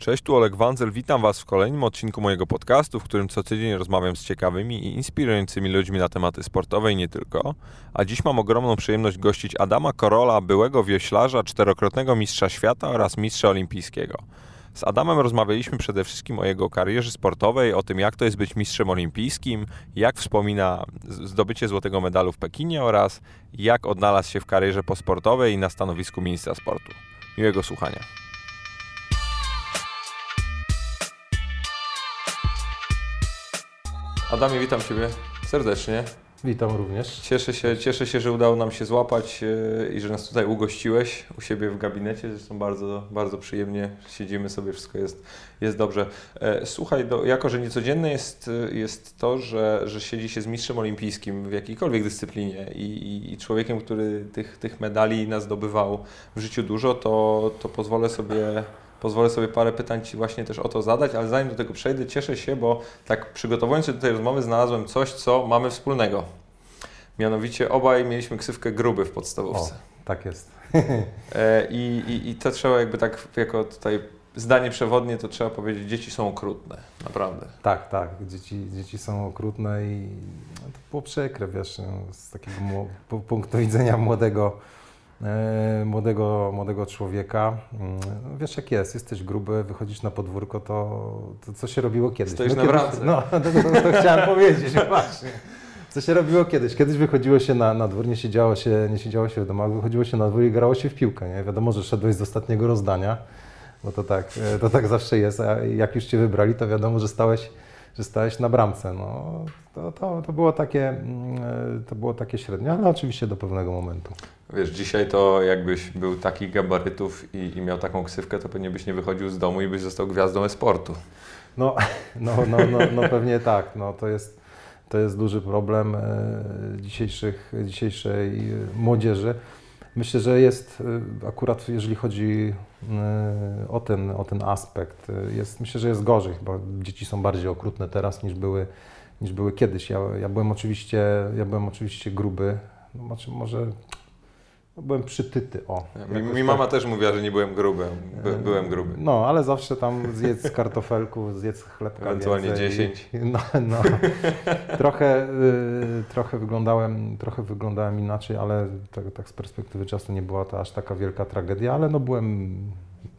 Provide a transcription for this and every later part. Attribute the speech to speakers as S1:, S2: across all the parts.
S1: Cześć, tu Oleg Wanzel. Witam Was w kolejnym odcinku mojego podcastu, w którym co tydzień rozmawiam z ciekawymi i inspirującymi ludźmi na tematy sportowe i nie tylko. A dziś mam ogromną przyjemność gościć Adama Korola, byłego wioślarza, czterokrotnego mistrza świata oraz mistrza olimpijskiego. Z Adamem rozmawialiśmy przede wszystkim o jego karierze sportowej, o tym jak to jest być mistrzem olimpijskim, jak wspomina zdobycie złotego medalu w Pekinie oraz jak odnalazł się w karierze posportowej i na stanowisku ministra sportu. Miłego słuchania. Adamie, witam Ciebie serdecznie.
S2: Witam również.
S1: Cieszę się, cieszę się, że udało nam się złapać e, i że nas tutaj ugościłeś u siebie w gabinecie. Zresztą bardzo, bardzo przyjemnie siedzimy sobie, wszystko jest, jest dobrze. E, słuchaj, do, jako że niecodzienne jest, jest to, że, że siedzi się z mistrzem olimpijskim w jakiejkolwiek dyscyplinie i, i, i człowiekiem, który tych, tych medali nas zdobywał w życiu dużo, to, to pozwolę sobie pozwolę sobie parę pytań Ci właśnie też o to zadać, ale zanim do tego przejdę, cieszę się, bo tak przygotowując się do tej rozmowy znalazłem coś, co mamy wspólnego. Mianowicie obaj mieliśmy ksywkę gruby w podstawówce.
S2: O, tak jest.
S1: E, I, i, I to trzeba jakby tak jako tutaj zdanie przewodnie, to trzeba powiedzieć, dzieci są okrutne, naprawdę.
S2: Tak, tak, dzieci, dzieci są okrutne i no, to było przykre, wiesz, no, z takiego punktu widzenia młodego młodego, młodego człowieka. Mm, wiesz jak jest, jesteś gruby, wychodzisz na podwórko, to, to co się robiło kiedyś?
S1: Stoisz no, na bramce.
S2: No, to, to, to chciałem powiedzieć właśnie. Co się robiło kiedyś? Kiedyś wychodziło się na, na dwór, nie siedziało się, nie siedziało się w domach, wychodziło się na dwór i grało się w piłkę. Nie? Wiadomo, że szedłeś z ostatniego rozdania, bo to tak, e, to tak zawsze jest, a jak już Cię wybrali, to wiadomo, że stałeś, że stałeś na bramce. No, to, to, to, było takie, mm, e, to było takie średnie, ale oczywiście do pewnego momentu.
S1: Wiesz, dzisiaj to jakbyś był takich gabarytów i, i miał taką ksywkę, to pewnie byś nie wychodził z domu i byś został gwiazdą e-sportu.
S2: No, no, no, no, no pewnie tak. No, to, jest, to jest duży problem e, dzisiejszych, dzisiejszej młodzieży. Myślę, że jest e, akurat jeżeli chodzi o ten, o ten aspekt, jest, myślę, że jest gorzej, bo dzieci są bardziej okrutne teraz niż były, niż były kiedyś. Ja, ja, byłem, oczywiście, ja byłem oczywiście gruby, no, znaczy może byłem przytyty, o.
S1: Mi, mi mama tak. też mówiła, że nie byłem gruby. By, byłem gruby.
S2: No, ale zawsze tam zjedz kartofelków, zjedz chlebka
S1: Ewentualnie. 10.
S2: No, no. trochę, y, trochę, wyglądałem, trochę wyglądałem inaczej, ale tak, tak, z perspektywy czasu nie była to aż taka wielka tragedia, ale no byłem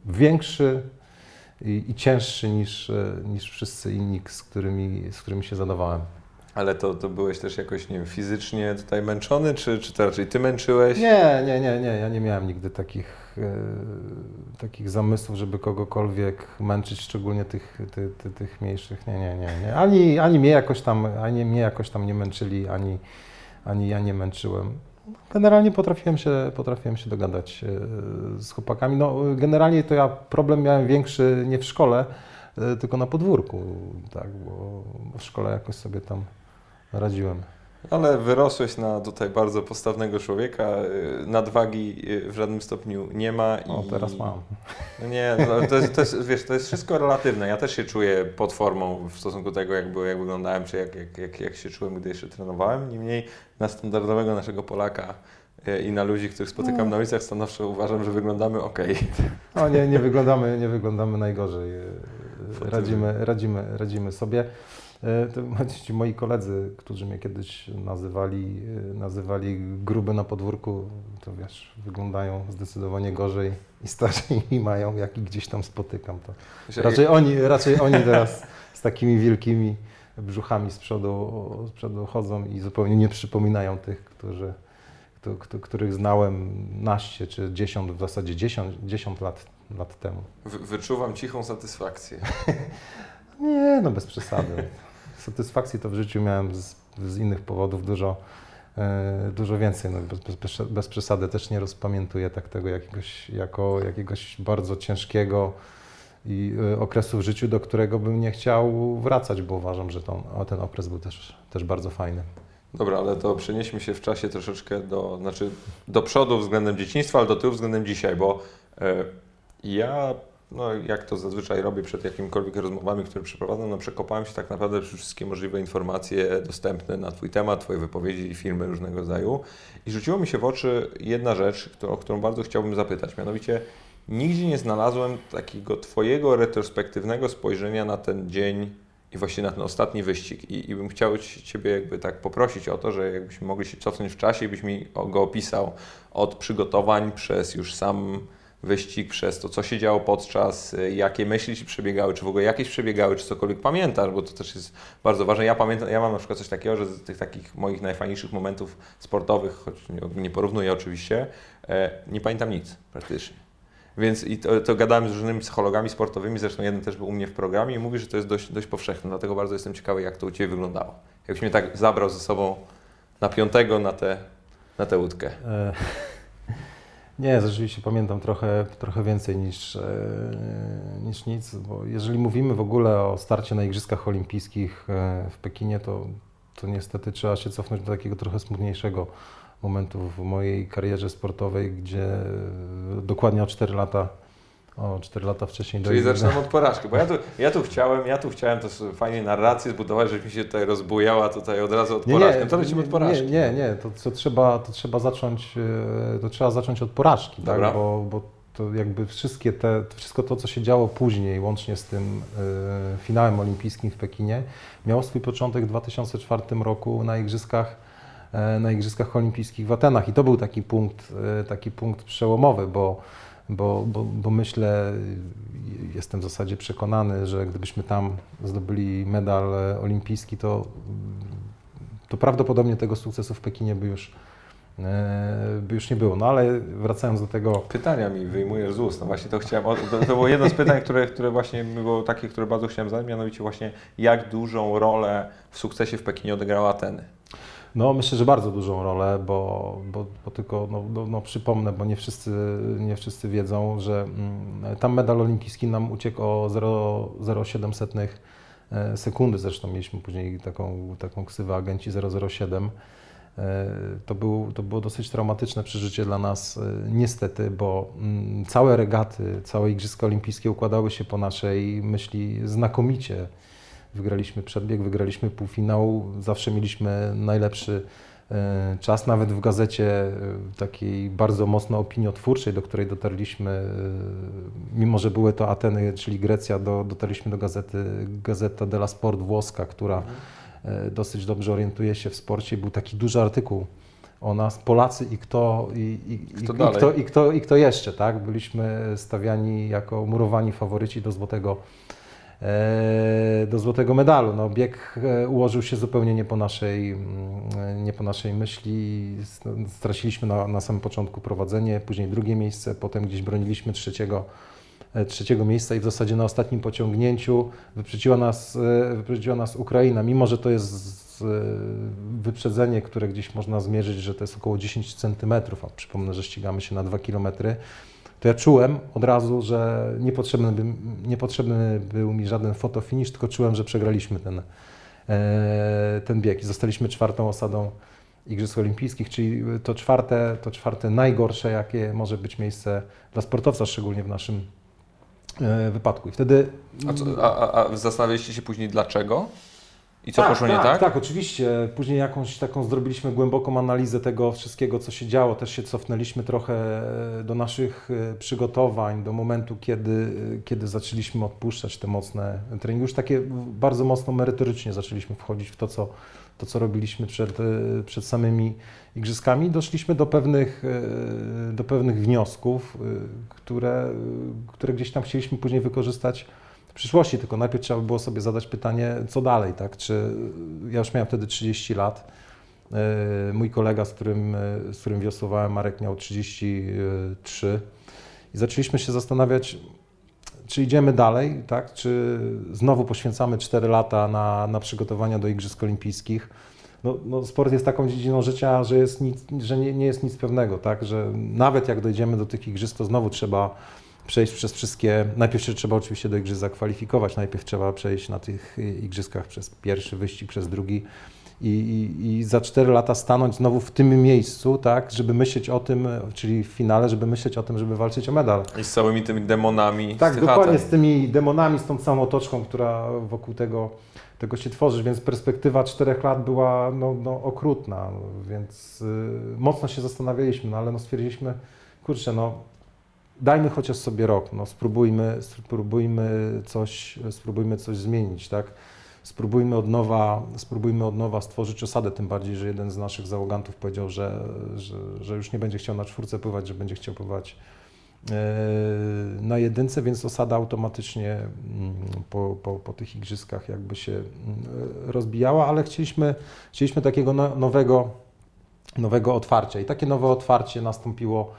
S2: większy i, i cięższy niż, niż wszyscy inni, z którymi, z którymi się zadawałem.
S1: Ale to, to byłeś też jakoś, nie wiem, fizycznie tutaj męczony, czy, czy to raczej ty męczyłeś?
S2: Nie, nie, nie, nie. Ja nie miałem nigdy takich, e, takich zamysłów, żeby kogokolwiek męczyć, szczególnie tych, ty, ty, tych mniejszych. Nie, nie, nie, nie. Ani, ani mnie jakoś tam, ani mnie jakoś tam nie męczyli, ani, ani ja nie męczyłem. Generalnie potrafiłem się, potrafiłem się dogadać e, z chłopakami. No, generalnie to ja problem miałem większy nie w szkole, e, tylko na podwórku, tak, bo w szkole jakoś sobie tam radziłem.
S1: Ale wyrosłeś na tutaj bardzo postawnego człowieka. Y, nadwagi y, w żadnym stopniu nie ma.
S2: I... O, teraz mam.
S1: No nie, no to, jest, to, jest, wiesz, to jest wszystko relatywne. Ja też się czuję pod formą w stosunku do tego, jak, jak wyglądałem, czy jak, jak, jak, jak się czułem, gdy jeszcze trenowałem. Niemniej na standardowego naszego Polaka y, i na ludzi, których spotykam no. na ulicach, stanowczo uważam, że wyglądamy ok.
S2: O nie, nie wyglądamy, nie wyglądamy najgorzej. Radzimy, radzimy, radzimy sobie. E, to ci moi koledzy, którzy mnie kiedyś nazywali, e, nazywali gruby na podwórku, to wiesz, wyglądają zdecydowanie gorzej i starzej i mają, jak i gdzieś tam spotykam. To raczej, oni, raczej oni teraz z takimi wielkimi brzuchami z przodu, z przodu chodzą i zupełnie nie przypominają tych, którzy, których znałem naście czy dziesiąt, w zasadzie dziesiąt, dziesiąt lat, lat temu.
S1: Wyczuwam cichą satysfakcję.
S2: nie, no bez przesady satysfakcji to w życiu miałem z, z innych powodów dużo, e, dużo więcej. No, bez, bez, bez, przesady też nie rozpamiętuję tak tego jakiegoś, jako jakiegoś bardzo ciężkiego i e, okresu w życiu, do którego bym nie chciał wracać, bo uważam, że to, ten okres był też, też bardzo fajny.
S1: Dobra, ale to przenieśmy się w czasie troszeczkę do, znaczy do przodu względem dzieciństwa, ale do tyłu względem dzisiaj, bo e, ja no jak to zazwyczaj robię przed jakimikolwiek rozmowami, które przeprowadzam, no przekopałem się tak naprawdę przez wszystkie możliwe informacje dostępne na Twój temat, Twoje wypowiedzi i filmy różnego rodzaju. I rzuciło mi się w oczy jedna rzecz, o którą bardzo chciałbym zapytać, mianowicie nigdzie nie znalazłem takiego Twojego retrospektywnego spojrzenia na ten dzień i właśnie na ten ostatni wyścig. I, i bym chciał Ciebie jakby tak poprosić o to, że jakbyśmy mogli się cofnąć w czasie i byś mi go opisał od przygotowań przez już sam wyścig, przez to, co się działo podczas, y, jakie myśli Ci przebiegały, czy w ogóle jakieś przebiegały, czy cokolwiek pamiętasz, bo to też jest bardzo ważne. Ja pamiętam, ja mam na przykład coś takiego, że z tych takich moich najfajniejszych momentów sportowych, choć nie, nie porównuję oczywiście, e, nie pamiętam nic praktycznie. Więc i to, to gadałem z różnymi psychologami sportowymi, zresztą jeden też był u mnie w programie i mówi, że to jest dość, dość powszechne, dlatego bardzo jestem ciekawy, jak to u Ciebie wyglądało. Jakbyś mnie tak zabrał ze sobą na piątego na tę na tę łódkę.
S2: Nie, rzeczywiście pamiętam trochę, trochę więcej niż, e, niż nic, bo jeżeli mówimy w ogóle o starcie na Igrzyskach Olimpijskich e, w Pekinie, to, to niestety trzeba się cofnąć do takiego trochę smutniejszego momentu w mojej karierze sportowej, gdzie dokładnie o 4 lata o 4 lata wcześniej.
S1: Czyli zaczynam od porażki, bo ja tu, ja tu chciałem, ja tu chciałem to fajnie narrację zbudować, żeby mi się tutaj rozbujała tutaj od razu od nie, porażki. Nie, to lecimy od porażki.
S2: Nie, nie, nie, to, to, trzeba, to trzeba zacząć, e, to trzeba zacząć od porażki, tak? bo, bo to jakby wszystkie te, wszystko to, co się działo później, łącznie z tym y, finałem olimpijskim w Pekinie, miało swój początek w 2004 roku na Igrzyskach E, na Igrzyskach Olimpijskich w Atenach. I to był taki punkt, e, taki punkt przełomowy, bo, bo, bo, bo myślę, jestem w zasadzie przekonany, że gdybyśmy tam zdobyli medal olimpijski, to, to prawdopodobnie tego sukcesu w Pekinie by już, e, by już nie było. No ale wracając do tego...
S1: Pytania mi wyjmujesz z ust. No właśnie to chciałem, to, to było jedno z pytań, które, które właśnie było takie, które bardzo chciałem zadać, mianowicie właśnie jak dużą rolę w sukcesie w Pekinie odegrały Ateny.
S2: No myślę, że bardzo dużą rolę, bo, bo, bo tylko no, no, no, przypomnę, bo nie wszyscy, nie wszyscy wiedzą, że mm, tam medal olimpijski nam uciekł o 0,07 e, sekundy, zresztą mieliśmy później taką, taką ksywę agenci 007. E, to, był, to było dosyć traumatyczne przeżycie dla nas, e, niestety, bo mm, całe regaty, całe Igrzyska Olimpijskie układały się po naszej myśli znakomicie Wygraliśmy przedbieg, wygraliśmy półfinał, zawsze mieliśmy najlepszy e, czas, nawet w gazecie e, takiej bardzo mocno opiniotwórczej, do której dotarliśmy, e, mimo że były to Ateny, czyli Grecja, do, dotarliśmy do gazety Gazeta della Sport włoska, która mhm. dosyć dobrze orientuje się w sporcie. Był taki duży artykuł o nas, Polacy i kto, i, i, kto, i, kto, i, kto, i kto jeszcze, tak? Byliśmy stawiani jako murowani faworyci do złotego do złotego medalu. No, bieg e, ułożył się zupełnie nie po naszej, mm, nie po naszej myśli. Straciliśmy na, na samym początku prowadzenie, później drugie miejsce, potem gdzieś broniliśmy trzeciego, e, trzeciego miejsca i w zasadzie na ostatnim pociągnięciu wyprzedziła nas, wyprzedziła nas Ukraina, mimo że to jest wyprzedzenie, które gdzieś można zmierzyć, że to jest około 10 centymetrów, a przypomnę, że ścigamy się na 2 kilometry to ja czułem od razu, że niepotrzebny, by, niepotrzebny był mi żaden fotofinish, tylko czułem, że przegraliśmy ten, e, ten bieg i zostaliśmy czwartą osadą Igrzysk Olimpijskich, czyli to czwarte, to czwarte najgorsze, jakie może być miejsce dla sportowca, szczególnie w naszym e, wypadku. I wtedy...
S1: A, co, a, a zastanawialiście się później dlaczego? I co tak, poszło
S2: tak,
S1: nie tak?
S2: Tak, oczywiście. Później jakąś taką zrobiliśmy głęboką analizę tego wszystkiego, co się działo. Też się cofnęliśmy trochę e, do naszych e, przygotowań, do momentu, kiedy, e, kiedy zaczęliśmy odpuszczać te mocne treningi. Już takie bardzo mocno merytorycznie zaczęliśmy wchodzić w to, co, to, co robiliśmy przed, przed samymi igrzyskami. Doszliśmy do pewnych, do pewnych wniosków, które, które gdzieś tam chcieliśmy później wykorzystać w przyszłości, tylko najpierw trzeba by było sobie zadać pytanie, co dalej, tak? Czy ja już miałem wtedy 30 lat. E, mój kolega, z którym, e, z którym wiosłowałem, Marek, miał 33 i zaczęliśmy się zastanawiać, czy idziemy dalej, tak? czy znowu poświęcamy 4 lata na, na przygotowania do Igrzysk Olimpijskich. No, no, sport jest taką dziedziną życia, że, jest nic, że nie, nie jest nic pewnego, tak? że nawet jak dojdziemy do tych igrzysk, to znowu trzeba przejść przez wszystkie. Najpierw się trzeba oczywiście do igrzysk zakwalifikować, najpierw trzeba przejść na tych igrzyskach przez pierwszy wyścig, przez drugi. I, i, i, za 4 lata stanąć znowu w tym miejscu, tak, żeby myśleć o tym, czyli w finale, żeby myśleć o tym, żeby walczyć o medal.
S1: I z całymi tymi demonami.
S2: Tak, dokładnie z tymi demonami, z tą całą otoczką, która wokół tego, tego się tworzy, więc perspektywa 4 lat była no, no, okrutna, więc y, mocno się zastanawialiśmy, no, ale no, stwierdziliśmy, kurczę, no dajmy chociaż sobie rok, no spróbujmy, spróbujmy coś, spróbujmy coś zmienić, tak? Spróbujmy od nowa, spróbujmy od nowa stworzyć osadę, tym bardziej, że jeden z naszych załogantów powiedział, że, że, że już nie będzie chciał na czwórce pływać, że będzie chciał pływać e, na jedynce, więc osada automatycznie mm, po, po, po tych igrzyskach jakby się mm, rozbijała, ale chcieliśmy, chcieliśmy takiego no- nowego, nowego otwarcia i takie nowe otwarcie nastąpiło,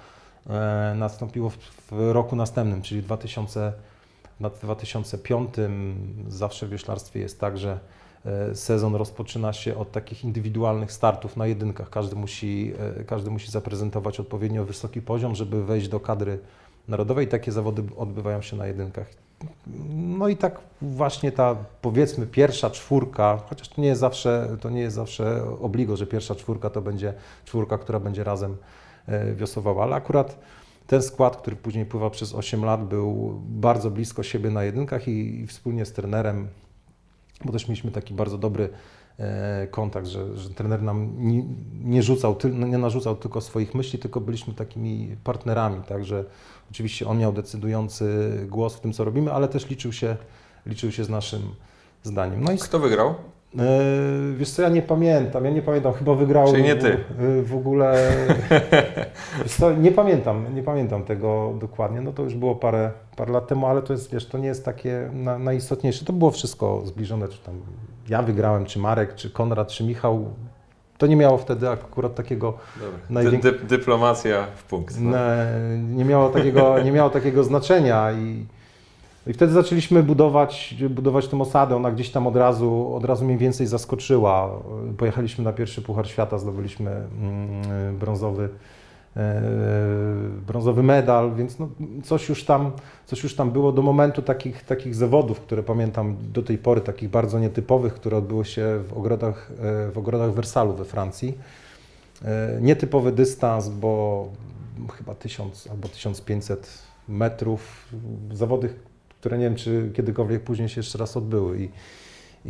S2: nastąpiło w, roku następnym, czyli 2000 w 2005 zawsze w wioślarstwie jest tak, że e, sezon rozpoczyna się od takich indywidualnych startów na jedynkach. Każdy musi, e, każdy musi zaprezentować odpowiednio wysoki poziom, żeby wejść do kadry narodowej. Takie zawody odbywają się na jedynkach. No i tak właśnie ta powiedzmy pierwsza czwórka, chociaż to nie jest zawsze, to nie jest zawsze obligo, że pierwsza czwórka to będzie czwórka, która będzie razem e, wiosłowała, ale akurat ten skład, który później pływał przez 8 lat, był bardzo blisko siebie na jedynkach i, i wspólnie z trenerem, bo też mieliśmy taki bardzo dobry e, kontakt, że, że trener nam nie, nie, rzucał, nie narzucał tylko swoich myśli, tylko byliśmy takimi partnerami, także oczywiście on miał decydujący głos w tym, co robimy, ale też liczył się, liczył się z naszym zdaniem.
S1: No i Kto wygrał?
S2: Yy, wiesz co, ja nie pamiętam, ja nie pamiętam, chyba wygrał
S1: Czyli nie ty.
S2: W, w ogóle, co, nie pamiętam, nie pamiętam tego dokładnie, no to już było parę, parę lat temu, ale to jest, wiesz, to nie jest takie na, najistotniejsze, to było wszystko zbliżone, czy tam ja wygrałem, czy Marek, czy Konrad, czy Michał, to nie miało wtedy akurat takiego...
S1: Najwięk... Dy, dyplomacja w punkt. No.
S2: Nie, miało takiego, nie miało takiego znaczenia i i wtedy zaczęliśmy budować, budować tę osadę. Ona gdzieś tam od razu, od razu mniej więcej zaskoczyła. Pojechaliśmy na pierwszy Puchar Świata, zdobyliśmy mm, brązowy, e, brązowy medal, więc no coś, już tam, coś już tam było do momentu takich, takich zawodów, które pamiętam do tej pory, takich bardzo nietypowych, które odbyły się w ogrodach, e, w ogrodach Wersalu we Francji. E, nietypowy dystans, bo chyba 1000 albo 1500 metrów. Zawody, które nie wiem, czy kiedykolwiek później się jeszcze raz odbyły. I,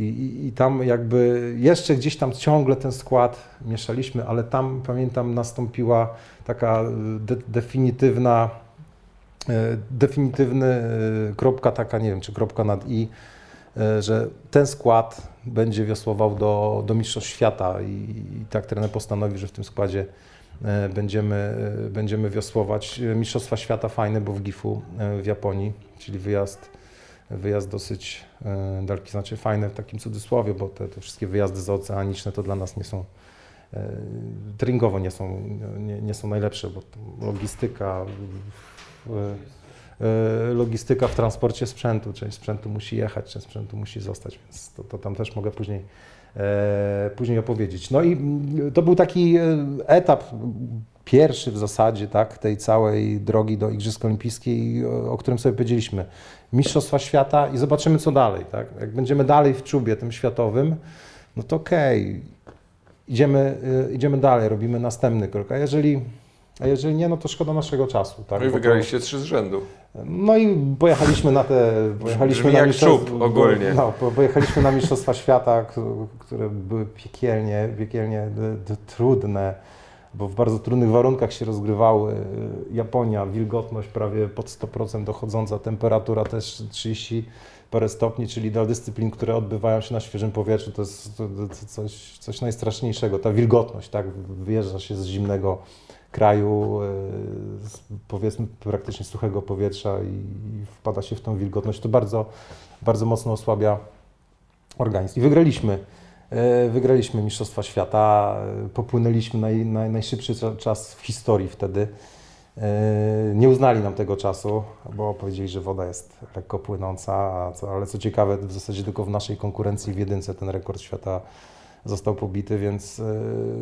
S2: i, I, tam jakby jeszcze gdzieś tam ciągle ten skład mieszaliśmy, ale tam pamiętam nastąpiła taka de, definitywna, e, definitywny e, kropka taka, nie wiem, czy kropka nad i, e, że ten skład będzie wiosłował do, do Mistrzostw Świata i, i tak trener postanowił, że w tym składzie będziemy, będziemy wiosłować. Mistrzostwa Świata fajne, bo w Gifu w Japonii czyli wyjazd, wyjazd dosyć e, daleki, znaczy fajne w takim cudzysłowie, bo te, te wszystkie wyjazdy zaoceaniczne to dla nas nie są e, treningowo nie są, nie, nie są najlepsze, bo logistyka, e, logistyka w transporcie sprzętu, część sprzętu musi jechać, część sprzętu musi zostać, więc to, to tam też mogę później, później opowiedzieć. No i to był taki etap pierwszy w zasadzie tak, tej całej drogi do Igrzysk Olimpijskich, o którym sobie powiedzieliśmy. Mistrzostwa Świata i zobaczymy, co dalej. Tak? Jak będziemy dalej w czubie tym światowym, no to okej, okay. idziemy, y, idziemy dalej, robimy następny krok. A jeżeli, a jeżeli nie, no to szkoda naszego czasu. Tak?
S1: No i wygraliście trzy z rzędu.
S2: No i pojechaliśmy na te. Pojechaliśmy
S1: na mistrzostwa, ogólnie.
S2: No, pojechaliśmy na Mistrzostwa Świata, które były piekielnie, piekielnie trudne bo w bardzo trudnych warunkach się rozgrywały. Japonia, wilgotność prawie pod 100% dochodząca, temperatura też 30 parę stopni, czyli dla dyscyplin, które odbywają się na świeżym powietrzu, to jest coś, coś najstraszniejszego. Ta wilgotność, tak? Wyjeżdża się z zimnego kraju, z, powiedzmy praktycznie suchego powietrza i wpada się w tą wilgotność. To bardzo, bardzo mocno osłabia organizm. I wygraliśmy. E, wygraliśmy Mistrzostwa Świata, e, popłynęliśmy naj, naj, najszybszy czas w historii wtedy. E, nie uznali nam tego czasu, bo powiedzieli, że woda jest lekko płynąca, ale co ciekawe, w zasadzie tylko w naszej konkurencji w jedynce ten rekord świata został pobity, więc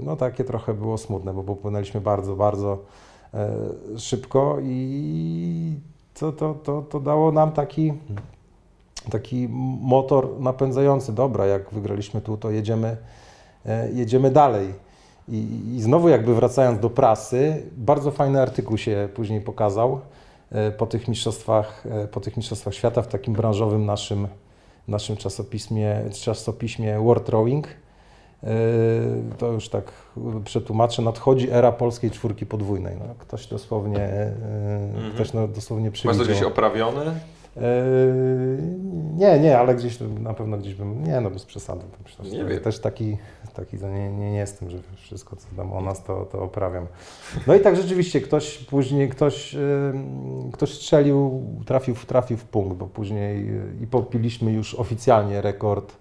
S2: no takie trochę było smutne, bo popłynęliśmy bardzo, bardzo szybko i to, to, to, to dało nam taki taki motor napędzający, dobra, jak wygraliśmy tu, to jedziemy, e, jedziemy dalej. I, I, znowu jakby wracając do prasy, bardzo fajny artykuł się później pokazał e, po tych mistrzostwach, e, po tych mistrzostwach świata w takim branżowym naszym, naszym czasopismie, czasopiśmie World Rowing. To już tak przetłumaczę. Nadchodzi era polskiej czwórki podwójnej. No, ktoś dosłownie,
S1: Mhm.
S2: ktoś no, dosłownie
S1: to
S2: przewidział.
S1: gdzieś oprawione?
S2: Eee, nie, nie, ale gdzieś na pewno gdzieś bym, nie no bez przesady. To myślę,
S1: Nie wiem.
S2: też taki, taki to nie, nie, nie jestem, że wszystko co tam o nas to, to oprawiam. No i tak rzeczywiście ktoś później, ktoś, ym, ktoś strzelił, trafił, w- trafił w punkt, bo później y, i popiliśmy już oficjalnie rekord,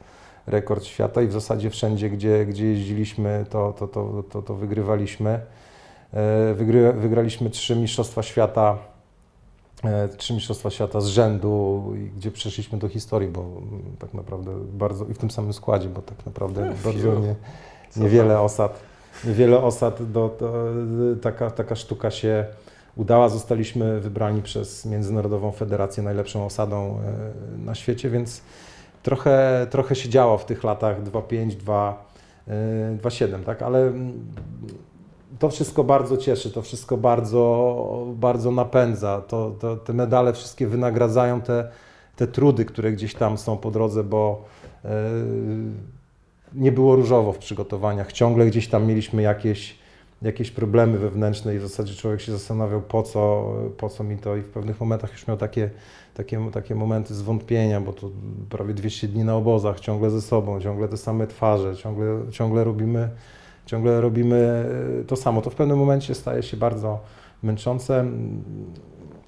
S2: rekord świata i w zasadzie wszędzie, gdzie, gdzie jeździliśmy, to, to, to, to, to wygrywaliśmy. Wygry, wygraliśmy trzy Mistrzostwa Świata, trzy Mistrzostwa Świata z rzędu, gdzie przeszliśmy do historii, bo mm, tak naprawdę bardzo, i w tym samym składzie, bo tak naprawdę
S1: Ech,
S2: bardzo nie, niewiele osad, niewiele osad, do, do, taka, taka sztuka się udała. Zostaliśmy wybrani przez Międzynarodową Federację najlepszą osadą e, na świecie, więc trochę, trochę się działo w tych latach 2.5, 2, e, 2.7, tak, ale mm, to wszystko bardzo cieszy, to wszystko bardzo, bardzo napędza. To, to, te medale wszystkie wynagradzają te, te trudy, które gdzieś tam są po drodze, bo e, nie było różowo w przygotowaniach. Ciągle gdzieś tam mieliśmy jakieś, jakieś problemy wewnętrzne i w zasadzie człowiek się zastanawiał, po co, po co mi to i w pewnych momentach już miał takie, takie, takie momenty zwątpienia, bo to prawie 200 dni na obozach, ciągle ze sobą, ciągle te same twarze, ciągle, ciągle robimy ciągle robimy e, to samo. To w pewnym momencie staje się bardzo męczące,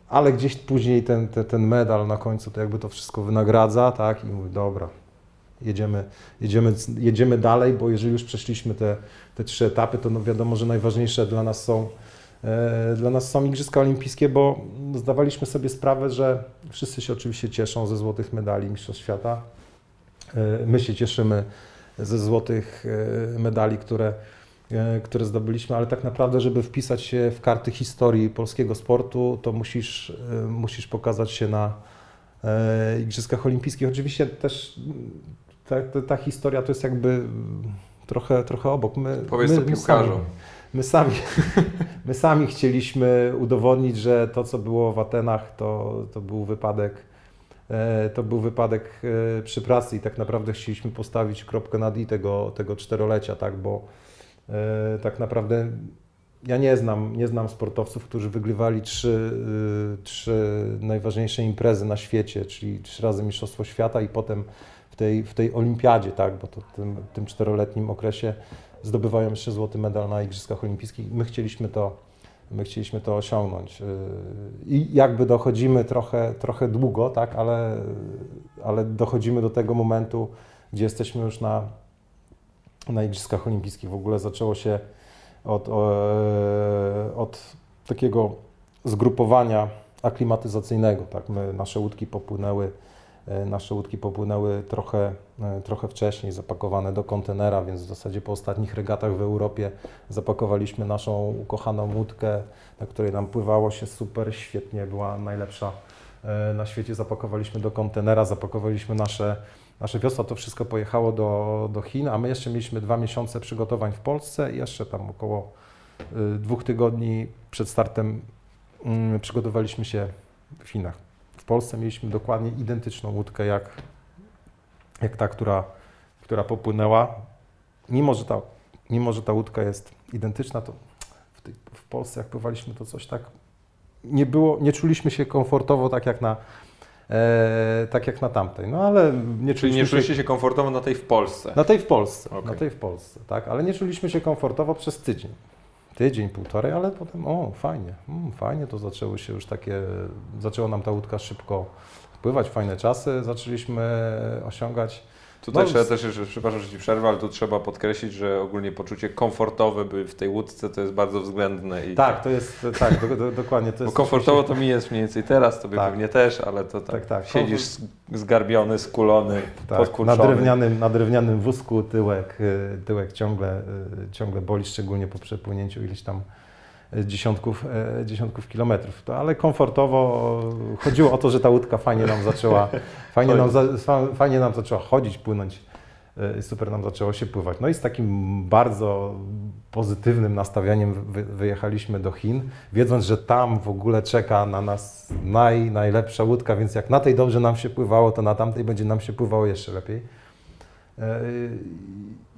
S2: ale gdzieś później ten, ten, ten medal na końcu to jakby to wszystko wynagradza, tak? I mówi, dobra, jedziemy, jedziemy, jedziemy dalej, bo jeżeli już przeszliśmy te, te trzy etapy, to no wiadomo, że najważniejsze dla nas są e, dla nas są Igrzyska Olimpijskie, bo zdawaliśmy sobie sprawę, że wszyscy się oczywiście cieszą ze złotych medali Mistrzostw Świata. E, My się cieszymy ze złotych e, medali, które, e, które zdobyliśmy, ale tak naprawdę, żeby wpisać się w karty historii polskiego sportu, to musisz, e, musisz pokazać się na Igrzyskach Olimpijskich. Oczywiście też mm, ta, ta, historia to jest jakby mm, trochę, trochę obok. My,
S1: Powiedz
S2: my,
S1: to
S2: my
S1: piłkarzom.
S2: sami- My sami, my sami chcieliśmy udowodnić, że to, co było w Atenach, to, to był wypadek, to był wypadek e, przy pracy i tak naprawdę chcieliśmy postawić kropkę nad i tego, tego czterolecia, tak, bo e, tak naprawdę ja nie znam, nie znam sportowców, którzy wygrywali trzy, y, trzy najważniejsze imprezy na świecie, czyli trzy razy Mistrzostwo Świata i potem w tej, w tej olimpiadzie, tak, bo to w tym, tym czteroletnim okresie zdobywają jeszcze złoty medal na Igrzyskach Olimpijskich. My chcieliśmy to, my chcieliśmy to osiągnąć. Y, I jakby dochodzimy trochę, trochę długo, tak, ale, ale dochodzimy do tego momentu, gdzie jesteśmy już na, na Igrzyskach Olimpijskich. W ogóle zaczęło się od, e, od takiego zgrupowania aklimatyzacyjnego. Tak? My, nasze łódki popłynęły, nasze łódki popłynęły trochę, e, trochę wcześniej, zapakowane do kontenera, więc w zasadzie po ostatnich regatach w Europie zapakowaliśmy naszą ukochaną łódkę, na której nam pływało się super, świetnie, była najlepsza e, na świecie. Zapakowaliśmy do kontenera, zapakowaliśmy nasze nasze wiosła, to wszystko pojechało do, do Chin, a my jeszcze mieliśmy dwa miesiące przygotowań w Polsce i jeszcze tam około dwóch tygodni przed startem mm, przygotowaliśmy się w Chinach. W Polsce mieliśmy dokładnie identyczną łódkę jak, jak ta, która, która popłynęła. Mimo że, ta, mimo, że ta łódka jest identyczna, to w, tej, w Polsce jak pływaliśmy, to coś tak nie było, nie czuliśmy się komfortowo tak jak na, e, tak jak na tamtej. No ale nie
S1: Czyli nie
S2: się
S1: czuliście się komfortowo na tej w Polsce.
S2: na tej w Polsce,
S1: Okej.
S2: na tej w Polsce, tak, ale nie czuliśmy się komfortowo przez tydzień. Tydzień, półtorej, ale potem, o, fajnie, mm, fajnie, to zaczęły się już takie, zaczęła nam ta łódka szybko pływać, fajne czasy zaczęliśmy osiągać.
S1: Tutaj
S2: No,
S1: trzeba też, że- przepraszam, że Ci przerwę, ale tu trzeba podkreślić, że ogólnie poczucie komfortowe by w tej łódce to jest bardzo względne. I
S2: Tak, to jest, tak, do, do, dokładnie, to
S1: Bo
S2: jest
S1: komfortowo to mi jest mniej więcej teraz, tobie
S2: Tak.
S1: pewnie też, ale to tak,
S2: Tak, tak.
S1: siedzisz zgarbiony, skulony,
S2: Tak, na
S1: podkurczony.
S2: drewnianym, na drewnianym wózku tyłek, y, tyłek ciągle, y, ciągle boli, szczególnie po przepłynięciu ileś tam dziesiątków, e, dziesiątków kilometrów. To, ale komfortowo e, chodziło o to, że ta łódka fajnie nam zaczęła, fajnie nam, za, fa- fajnie nam zaczęła chodzić, płynąć. y, Super nam zaczęło się pływać. No i z takim bardzo pozytywnym nastawieniem wy, wyjechaliśmy do Chin, wiedząc, że tam w ogóle czeka na nas naj, najlepsza łódka, więc jak na tej dobrze nam się pływało, to na tamtej będzie nam się pływało jeszcze lepiej. E,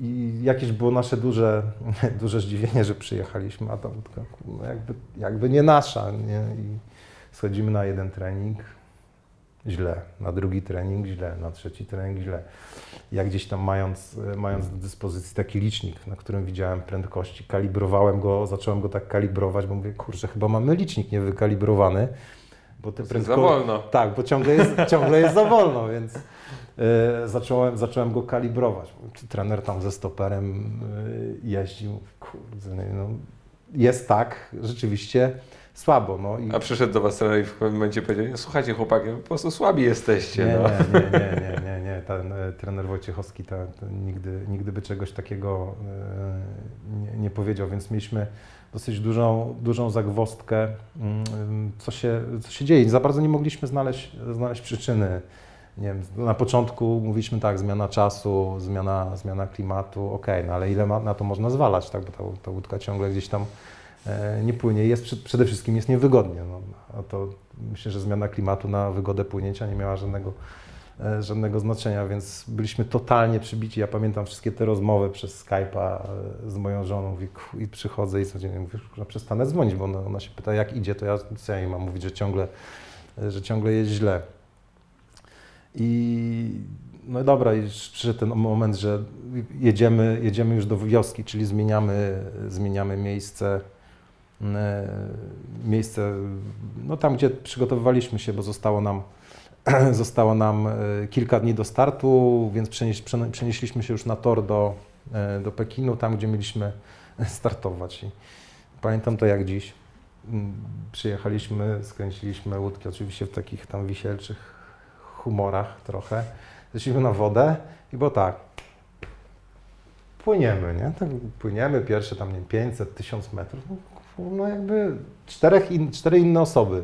S2: I jakieś było nasze duże, duże zdziwienie, że przyjechaliśmy, a ta łódka no jakby, jakby nie nasza. Nie? I schodzimy na jeden trening, źle, na drugi trening źle, na trzeci trening źle. Ja gdzieś tam mając, mając do dyspozycji taki licznik, na którym widziałem prędkości, kalibrowałem go, zacząłem go tak kalibrować, bo mówię, kurczę, chyba mamy licznik niewykalibrowany, bo te
S1: Za
S2: prędkości...
S1: wolno.
S2: Tak, bo ciągle jest, ciągle jest za wolno, więc zacząłem, zacząłem go kalibrować. Czy trener tam ze stoperem e, jeździł? Kurde, no, jest tak, rzeczywiście słabo. No, i...
S1: A przyszedł do Was trener i w pewnym momencie powiedział, słuchajcie chłopaki, po prostu słabi jesteście.
S2: Nie,
S1: no.
S2: nie, nie, nie, nie, nie, nie. Ten e, trener Wojciechowski ta, nigdy, nigdy by czegoś takiego e, nie, nie powiedział, więc mieliśmy dosyć dużą, dużą zagwozdkę, mm, co się, co się dzieje. Za bardzo nie mogliśmy znaleźć, znaleźć przyczyny. Nie wiem, na początku mówiliśmy tak, zmiana czasu, zmiana, zmiana klimatu, okej, no ale ile ma, na to można zwalać, tak, bo ta, ta łódka ciągle gdzieś tam e, nie płynie. Jest, przed- przede wszystkim jest niewygodnie. No, a to myślę, że zmiana klimatu na wygodę płynięcia nie miała żadnego, e, żadnego znaczenia, więc byliśmy totalnie przybici. Ja pamiętam wszystkie te rozmowy przez Skype'a e, z moją żoną i, i przychodzę i codziennie mówię, że przestanę dzwonić, bo ona, ona się pyta, jak idzie, to ja, co ja jej mam mówić, że ciągle, e, że ciągle jest źle. I no dobra, już przyszedł ten moment, że jedziemy, jedziemy już do wioski, czyli zmieniamy, zmieniamy miejsce, e, miejsce, no tam gdzie przygotowywaliśmy się, bo zostało nam, zostało nam e, kilka dni do startu, więc przenieś, przenieśliśmy się już na tor do, e, do Pekinu, tam gdzie mieliśmy startować. I pamiętam to jak dziś. Mm, Przyjechaliśmy, skręciliśmy łódki oczywiście w takich tam wisielczych humorach trochę. Zeszliśmy na wodę i było tak. Płyniemy, nie? Tak płyniemy, pierwsze tam nie wiem, 500, 1000 metrów. No, No jakby czterech in, cztery inne osoby.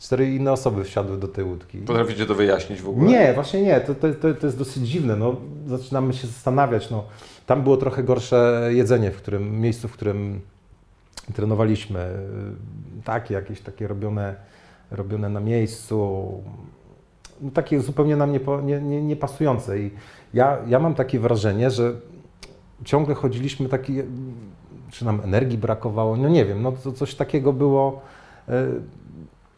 S2: Cztery inne osoby wsiadły do tej łódki.
S1: Potraficie to wyjaśnić w ogóle?
S2: Nie, właśnie nie. To, to, to, to jest dosyć dziwne. No, zaczynamy się zastanawiać. No, tam było trochę gorsze jedzenie, w którym miejscu, w którym trenowaliśmy. Takie jakieś takie robione, robione na miejscu. No, takie zupełnie nam nie, po- nie, nie, nie pasujące. I ja, ja mam takie wrażenie, że ciągle chodziliśmy taki, czy nam energii brakowało, no nie wiem, no to coś takiego było e,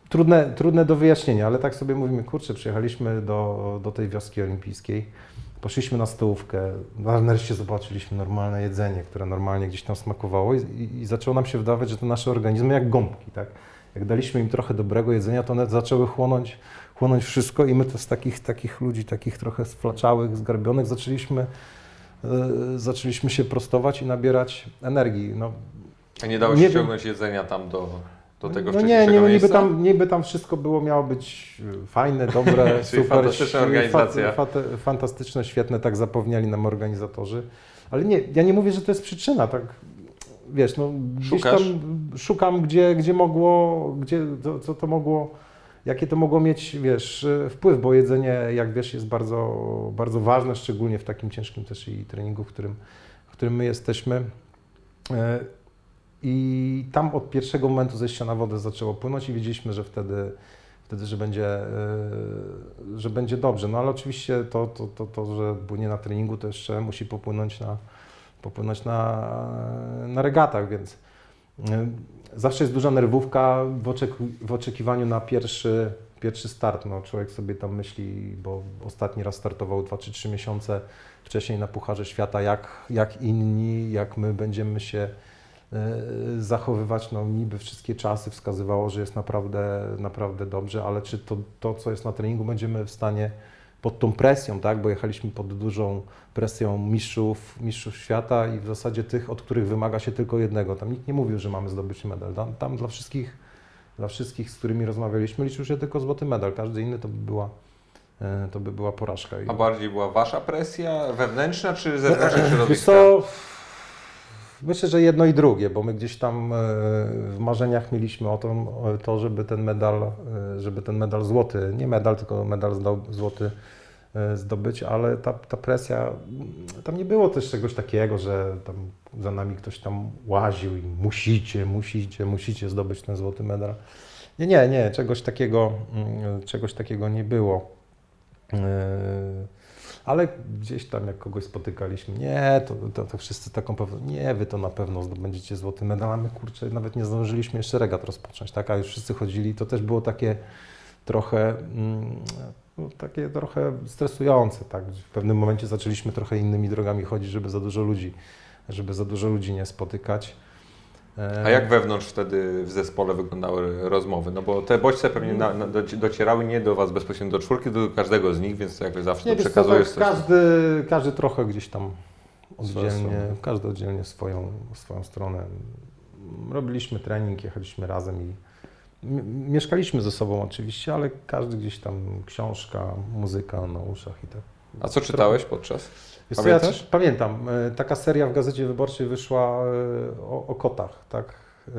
S2: trudne, trudne do wyjaśnienia, ale tak sobie mówimy, kurczę, przyjechaliśmy do, do tej wioski olimpijskiej, poszliśmy na stołówkę, nareszcie zobaczyliśmy normalne jedzenie, które normalnie gdzieś tam smakowało i, i, i zaczęło nam się wydawać, że te nasze organizmy jak gąbki, tak? Jak daliśmy im trochę dobrego jedzenia, to one zaczęły chłonąć, chłonąć wszystko i my to z takich, takich ludzi, takich trochę sflaczałych, zgarbionych, zaczęliśmy, e, zaczęliśmy się prostować i nabierać energii. No,
S1: A nie dało się
S2: Nie
S1: ściągnąć jedzenia tam do, do tego
S2: no nie, nie, niby tam, niby tam wszystko było, miało być y, fajne, dobre, super.
S1: fantastyczna organizacja.
S2: Fa, fa, fantastyczne, świetne, tak zapewniali nam organizatorzy. Ale nie, ja nie mówię, że to jest przyczyna, tak wiesz, no gdzieś tam szukam, gdzie, gdzie mogło, gdzie, to, co to mogło, jakie to mogło mieć, wiesz, y, wpływ, bo jedzenie, jak wiesz, jest bardzo, bardzo ważne, szczególnie w takim ciężkim też i treningu, w którym, w którym my jesteśmy. E, I tam od pierwszego momentu zejścia na wodę zaczęło płynąć i wiedzieliśmy, że wtedy, wtedy że, będzie, e, że będzie dobrze. No ale oczywiście to, to, to, to, że płynie na treningu, to jeszcze musi popłynąć na, popłynąć na, na regatach, więc e, zawsze jest duża nerwówka w, w oczekiwaniu na pierwszy, pierwszy start. No, człowiek sobie tam myśli, bo ostatni raz startował 2 czy 3 miesiące wcześniej na Pucharze Świata, jak, jak inni, jak my będziemy się e, zachowywać, no niby wszystkie czasy wskazywało, że jest naprawdę, naprawdę dobrze, ale czy to, to, co jest na treningu, będziemy w stanie pod tą presją, tak, bo jechaliśmy pod dużą presją mistrzów, mistrzów świata i w zasadzie tych, od których wymaga się tylko jednego. Tam nikt nie mówił, że mamy zdobyć medal. Tam, tam dla wszystkich, dla wszystkich, z którymi rozmawialiśmy, liczył się tylko złoty medal. Każdy inny to by była, e, to by była porażka.
S1: A bardziej była Wasza presja wewnętrzna czy zewnętrzna
S2: Wiesz
S1: środowiska?
S2: Myślę, że jedno i drugie, bo my gdzieś tam e, w marzeniach mieliśmy o to, o to żeby ten medal, e, żeby ten medal złoty, nie medal, tylko medal złoty e, zdobyć, ale ta, ta presja, mm, tam nie było też czegoś takiego, że tam za nami ktoś tam łaził i musicie, musicie, musicie zdobyć ten złoty medal. Nie, nie, nie, czegoś takiego, mm, czegoś takiego nie było. Ale gdzieś tam, jak kogoś spotykaliśmy, nie, to, to, to wszyscy taką pewną, nie, wy to na pewno zdobędziecie złoty medal, a my kurczę, nawet nie zdążyliśmy jeszcze regat rozpocząć, tak, a już wszyscy chodzili, to też było takie trochę, mm, no, takie trochę stresujące, tak, w pewnym momencie zaczęliśmy trochę innymi drogami chodzić, żeby za dużo ludzi, żeby za dużo ludzi nie spotykać.
S1: A jak wewnątrz wtedy w zespole wyglądały rozmowy? No bo te bodźce pewnie na, na, doci- docierały nie do Was bezpośrednio do czwórki, do każdego z nich, więc jakby zawsze
S2: Nie,
S1: to
S2: co,
S1: przekazujesz
S2: tak,
S1: coś.
S2: każdy, każdy trochę gdzieś tam oddzielnie, każdy oddzielnie swoją, swoją stronę. Robiliśmy trening, jechaliśmy razem i mieszkaliśmy ze sobą oczywiście, ale każdy gdzieś tam książka, muzyka na uszach i tak.
S1: A co czytałeś podczas?
S2: Wiesz co, ja
S1: Pamiętasz?
S2: pamiętam, e, taka seria w Gazecie Wyborczej wyszła e, o, o kotach, tak? E,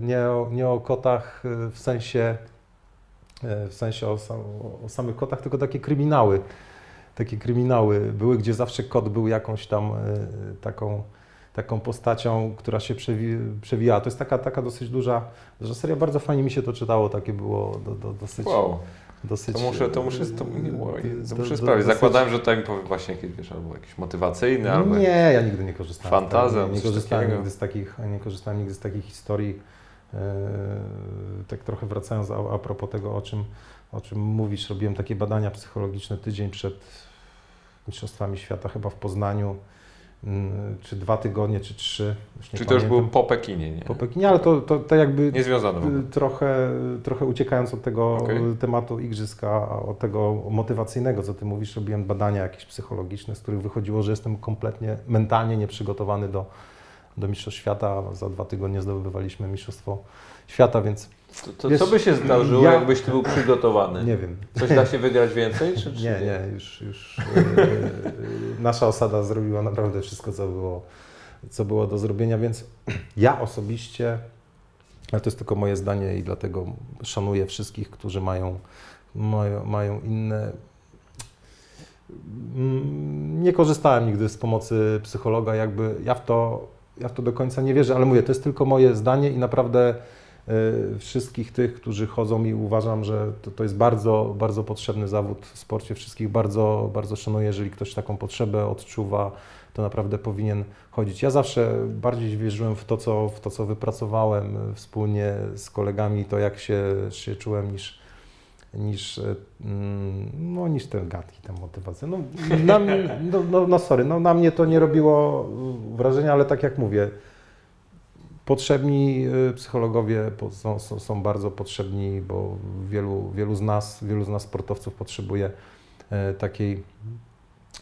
S2: Nie o, nie o kotach w sensie, w sensie o, sam, o samych kotach, tylko takie kryminały. Takie kryminały były, gdzie zawsze kot był jakąś tam taką, taką postacią, która się przewi, przewijała. To jest taka, taka dosyć duża, duża seria, bardzo fajnie mi się to czytało, takie było do, do, dosyć...
S1: Wow,
S2: dosyć
S1: to muszę, to muszę, to,
S2: e,
S1: to muszę sprawdzić. Zakładałem, że to mi powie właśnie jakieś, wiesz, albo jakiś motywacyjny, albo
S2: nie, ja nigdy nie korzystałem. tego, nie, nie korzystałem
S1: takiego.
S2: nigdy z takich, nie korzystałem nigdy z takich historii. Eee, tak trochę wracając a, a propos tego, o czym, o czym mówisz, robiłem takie badania psychologiczne tydzień przed Mistrzostwami Świata, chyba w Poznaniu, czy dwa tygodnie, czy trzy. Nie
S1: Czyli to już było
S2: pamiętam.
S1: po Pekinie, nie?
S2: po Pekinie, ale to, to, to jakby
S1: Nie związane w ogóle.
S2: trochę, trochę uciekając od tego
S1: Okej.
S2: tematu igrzyska, od tego motywacyjnego, co ty mówisz, robiłem badania jakieś psychologiczne, z których wychodziło, że jestem kompletnie mentalnie nieprzygotowany do, do Mistrzostw Świata. Za dwa tygodnie zdobywaliśmy Mistrzostwo Świata, więc
S1: To, to
S2: Wiesz,
S1: co by się zdarzyło,
S2: ja-
S1: jakbyś Ty był przygotowany?
S2: nie wiem.
S1: Coś da się wygrać więcej? Czy, czy
S2: Nie, nie, już, już e, nasza osada zrobiła naprawdę wszystko, co było, co było do zrobienia, więc ja osobiście, ale to jest tylko moje zdanie i dlatego szanuję wszystkich, którzy mają, mają, mają inne. Mm, Nie korzystałem nigdy z pomocy psychologa, jakby ja w to, ja w to do końca nie wierzę, ale mówię, to jest tylko moje zdanie i naprawdę wszystkich tych, którzy chodzą i uważam, że to, to jest bardzo, bardzo potrzebny zawód w sporcie. Wszystkich bardzo, bardzo szanuję, jeżeli ktoś taką potrzebę odczuwa, to naprawdę powinien chodzić. Ja zawsze bardziej wierzyłem w to, co, w to, co wypracowałem wspólnie z kolegami, to jak się, się czułem, niż, niż, e, mm, no, niż ten gad i ta motywacja. No, na, no, no, no sorry, no, na mnie to nie robiło wrażenia, ale tak jak mówię, Potrzebni y, psychologowie są, są, są bardzo potrzebni, bo wielu, wielu, z nas, wielu z nas sportowców potrzebuje e, takiej,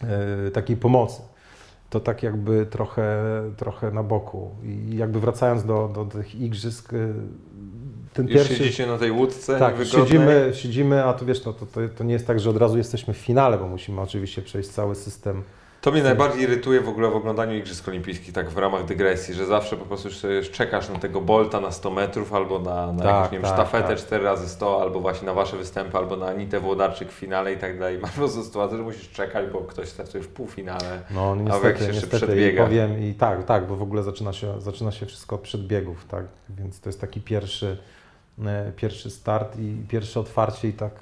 S2: e, takiej pomocy. To tak jakby trochę, trochę na boku. I jakby wracając do, do tych igrzysk, y, ten
S1: Już
S2: pierwszy...
S1: siedzicie na tej łódce
S2: Tak,
S1: niewygodnej?
S2: siedzimy, siedzimy, a to wiesz, no, to, to, to nie jest tak, że od razu jesteśmy w finale, bo musimy oczywiście przejść cały system
S1: To mnie najbardziej irytuje w ogóle w oglądaniu Igrzysk Olimpijskich, tak w ramach dygresji, że zawsze po prostu już czekasz na tego Bolta na 100 metrów, albo na, na
S2: Tak,
S1: jakąś, nie wiem,
S2: tak,
S1: sztafetę
S2: tak.
S1: 4 razy 100 albo właśnie na Wasze występy, albo na Anitę Włodarczyk w finale i tak dalej. Masz po prostu sytuację, że musisz czekać, bo ktoś startuje w półfinale.
S2: No
S1: jak
S2: niestety,
S1: się jeszcze
S2: niestety
S1: przedbiega.
S2: i powiem i tak, tak, bo w ogóle zaczyna się, zaczyna się wszystko od przedbiegów, tak, więc to jest taki pierwszy, e, pierwszy start i pierwsze otwarcie i tak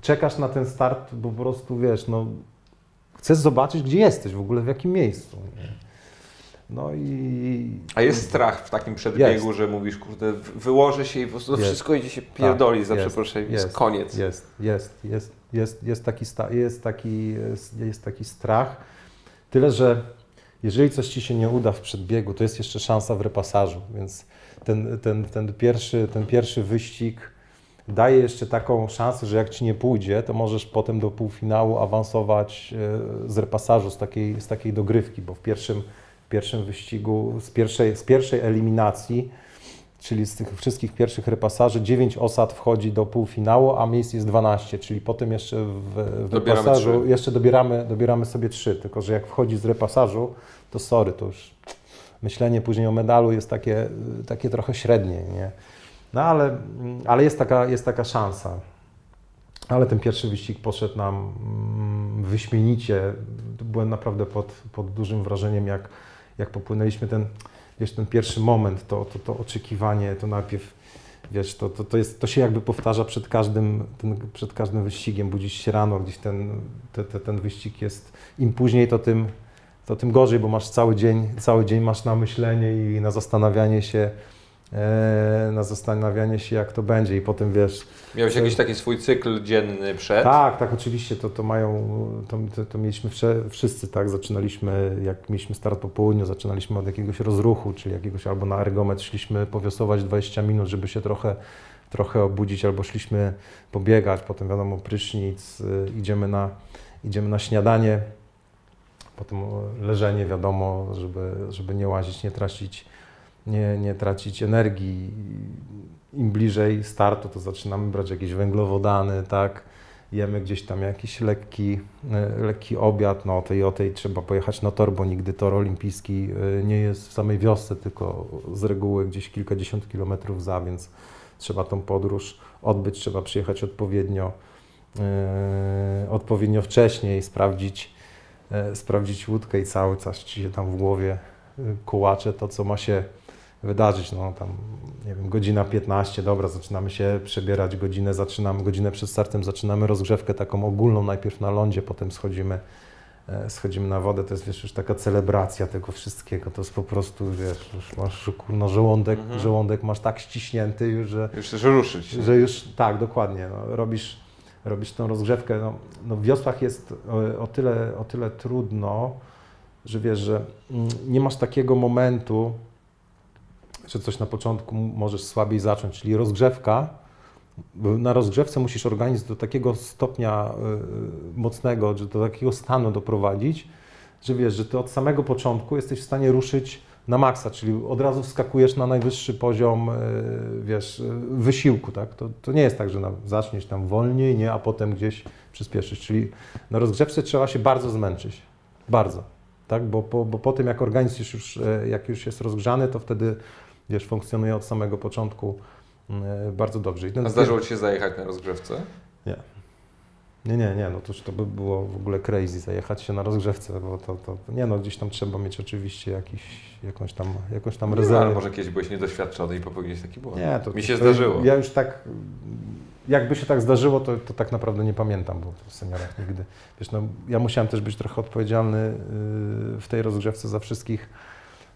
S2: czekasz na ten start, bo po prostu wiesz, no chcesz zobaczyć, gdzie jesteś w ogóle, w jakim miejscu. Nie? No i...
S1: A jest strach w takim przedbiegu, że mówisz, kurde, wy- wyłożę się i po prostu
S2: Jest.
S1: wszystko idzie się pierdoli za
S2: jest,
S1: przeproszeniem,
S2: jest,
S1: jest koniec.
S2: Jest, jest, jest, jest, jest, taki, jest, taki, jest, jest taki strach. Tyle, że jeżeli coś Ci się nie uda w przedbiegu, to jest jeszcze szansa w repasażu, więc ten, ten, ten, pierwszy, ten pierwszy wyścig daje jeszcze taką szansę, że jak Ci nie pójdzie, to możesz potem do półfinału awansować e, z repasażu, z takiej, z takiej dogrywki, bo w pierwszym, w pierwszym wyścigu, z pierwszej, z pierwszej eliminacji czyli z tych wszystkich pierwszych repasaży 9 osad wchodzi do półfinału, a miejsc jest 12, czyli potem jeszcze w, w repasażu
S1: trzy.
S2: jeszcze dobieramy, dobieramy sobie 3, tylko że jak wchodzi z repasażu, to sorry, to już myślenie później o medalu jest takie, takie trochę średnie, nie? No ale, ale jest, taka, jest taka szansa. Ale ten pierwszy wyścig poszedł nam mm, wyśmienicie. Byłem naprawdę pod, pod dużym wrażeniem, jak, jak popłynęliśmy ten, wiesz, ten pierwszy moment, to, to, to oczekiwanie, to najpierw wiesz, to, to, to, jest, to się jakby powtarza przed każdym, ten, przed każdym wyścigiem. Budzisz się rano, gdzieś ten, te, te, ten wyścig jest, im później to tym, to tym gorzej, bo masz cały dzień, cały dzień masz na myślenie i na zastanawianie się, na zastanawianie się jak to będzie. I potem wiesz,
S1: Miałeś jakiś taki swój cykl dzienny przed?
S2: tak, tak, oczywiście, to, to mają, to, to, mieliśmy wszyscy, tak, zaczynaliśmy, jak mieliśmy start po południu, zaczynaliśmy od jakiegoś rozruchu, czyli jakiegoś, albo na ergometr szliśmy powiosować 20 minut, żeby się trochę, trochę obudzić, albo szliśmy pobiegać, potem wiadomo prysznic, y, idziemy na, idziemy na śniadanie, potem leżenie, wiadomo, żeby, żeby nie łazić, nie tracić, nie, nie tracić energii. Im bliżej startu, to zaczynamy brać jakieś węglowodany, tak? Jemy gdzieś tam jakiś lekki, e, lekki obiad, no o tej o tej trzeba pojechać na tor, bo nigdy tor olimpijski e, nie jest w samej wiosce, tylko z reguły gdzieś kilkadziesiąt kilometrów za, więc trzeba tą podróż odbyć, trzeba przyjechać odpowiednio, e, odpowiednio wcześniej, sprawdzić, e, sprawdzić łódkę i cały czas ci się tam w głowie kołacze to, co ma się wydarzyć. No tam, nie wiem, godzina 15, dobra, zaczynamy się przebierać, godzinę zaczynamy, godzinę przed startem zaczynamy rozgrzewkę taką ogólną, najpierw na lądzie, potem schodzimy, e, schodzimy na wodę, to jest wiesz, już taka celebracja tego wszystkiego, to jest po prostu, wiesz, już masz kurno żołądek,
S1: Mhm.
S2: żołądek masz tak ściśnięty już, że
S1: Już chcesz ruszyć.
S2: że już tak, dokładnie. No, robisz, robisz tą rozgrzewkę. No, no w wiosłach jest o, o, tyle, o tyle trudno, że wiesz, że mm, nie masz takiego momentu, że coś na początku możesz słabiej zacząć, czyli rozgrzewka. bo Na rozgrzewce musisz organizm do takiego stopnia y, mocnego, że do takiego stanu doprowadzić, że wiesz, że ty od samego początku jesteś w stanie ruszyć na maksa, czyli od razu wskakujesz na najwyższy poziom, y, wiesz, wysiłku, tak? To, to nie jest tak, że zaczniesz tam wolniej, nie, a potem gdzieś przyspieszysz, czyli na rozgrzewce trzeba się bardzo zmęczyć, bardzo, tak? Bo po, bo po tym, jak organizm już, e, jak już jest rozgrzany, to wtedy, wiesz, funkcjonuje od samego początku e, bardzo dobrze.
S1: A zdarzyło Ci się zajechać na rozgrzewce?
S2: nie, nie, nie, no to, to by było w ogóle crazy zajechać się na rozgrzewce, bo to, to, nie no, gdzieś tam trzeba mieć oczywiście jakiś, jakąś tam, jakąś tam
S1: Nie, ale
S2: rezerwę.
S1: może kiedyś byłeś niedoświadczony i popełniłeś taki błąd.
S2: Nie, to
S1: Mi się
S2: to
S1: zdarzyło.
S2: Ja już tak, jakby się tak zdarzyło, to, to tak naprawdę nie pamiętam, bo w seniorach nigdy. Wiesz, no, ja musiałem też być trochę odpowiedzialny yy, w tej rozgrzewce za wszystkich,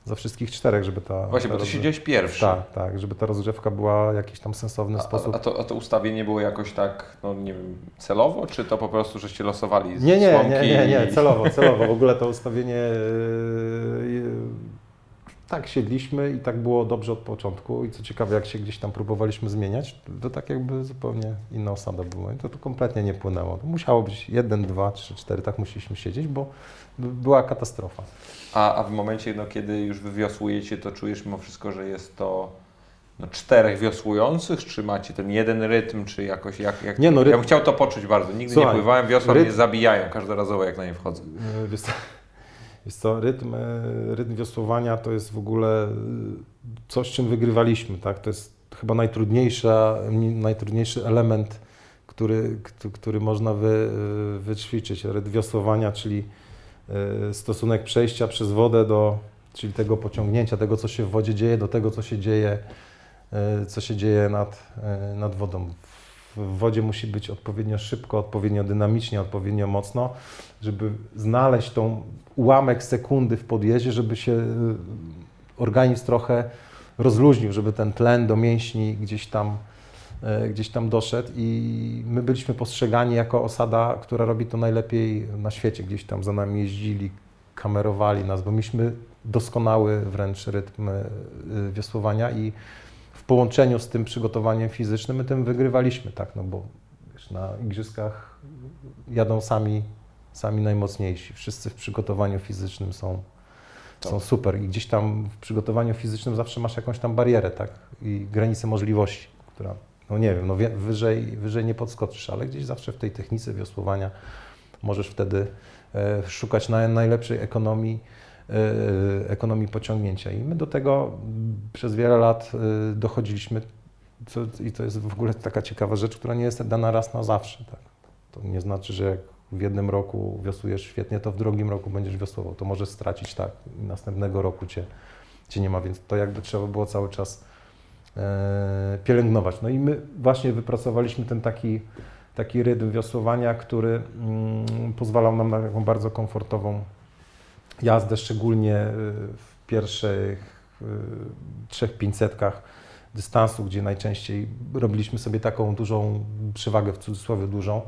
S2: za wszystkich czterech, żeby ta...
S1: Właśnie,
S2: ta
S1: bo Ty siedziałeś pierwszy.
S2: Tak, tak, żeby ta rozgrzewka była w jakiś tam sensowny
S1: A,
S2: sposób.
S1: a, to, a to ustawienie było jakoś tak, no nie wiem, celowo, czy to po prostu żeście losowali z
S2: Nie, nie,
S1: słomki
S2: nie, nie, nie,
S1: i-
S2: celowo, celowo. W ogóle to ustawienie yy, tak siedliśmy i tak było dobrze od początku i co ciekawe, jak się gdzieś tam próbowaliśmy zmieniać, to tak jakby zupełnie inna osada była i to, to kompletnie nie płynęło. To musiało być jeden, dwa, trzy, cztery, tak musieliśmy siedzieć, bo by- była katastrofa.
S1: A, a w momencie, no, kiedy już wywiosłujecie, to czujesz mimo wszystko, że jest to no, czterech wiosłujących, czy macie ten jeden rytm, czy jakoś, jak, jak...
S2: Nie, no,
S1: Ja
S2: rytm-
S1: bym chciał to poczuć bardzo. Nigdy
S2: Słuchaj,
S1: nie pływałem, wiosła
S2: rytm-
S1: mnie zabijają każdorazowo, jak na nie wchodzę.
S2: Yy, Wiesz co, wiesz co rytm, yy, rytm wiosłowania to jest w ogóle yy, coś, czym wygrywaliśmy, tak? To jest chyba najtrudniejsza, najtrudniejszy element, który, który można wy, wyćwiczyć. Rytm wiosłowania, czyli stosunek przejścia przez wodę do, czyli tego pociągnięcia, tego, co się w wodzie dzieje, do tego, co się dzieje, yy, co się dzieje nad, yy, nad wodą. W wodzie musi być odpowiednio szybko, odpowiednio dynamicznie, odpowiednio mocno, żeby znaleźć tą ułamek sekundy w podjeździe, żeby się y, organizm trochę rozluźnił, żeby ten tlen do mięśni gdzieś tam, gdzieś tam doszedł i my byliśmy postrzegani jako osada, która robi to najlepiej na świecie. Gdzieś tam za nami jeździli, kamerowali nas, bo mieliśmy doskonały wręcz rytm e, wiosłowania i w połączeniu z tym przygotowaniem fizycznym my tym wygrywaliśmy, tak, no bo wiesz, na igrzyskach jadą sami, sami najmocniejsi. Wszyscy w przygotowaniu fizycznym są, są super i gdzieś tam w przygotowaniu fizycznym zawsze masz jakąś tam barierę, tak, i granicę możliwości, która, no nie wiem, no wyżej, wyżej nie podskoczysz, ale gdzieś zawsze w tej technice wiosłowania możesz wtedy e, szukać na, najlepszej ekonomii, e, ekonomii pociągnięcia. I my do tego przez wiele lat e, dochodziliśmy. Co, I to jest w ogóle taka ciekawa rzecz, która nie jest dana raz na zawsze. Tak? To nie znaczy, że jak w jednym roku wiosłujesz świetnie, to w drugim roku będziesz wiosłował. To możesz stracić tak i następnego roku cię, cię nie ma, więc to jakby trzeba było cały czas e, pielęgnować. No i my właśnie wypracowaliśmy ten taki, taki rytm wiosłowania, który mm, pozwalał nam na taką bardzo komfortową jazdę, szczególnie y, w pierwszych y, trzech pięćsetkach dystansu, gdzie najczęściej robiliśmy sobie taką dużą przewagę, w cudzysłowie dużą,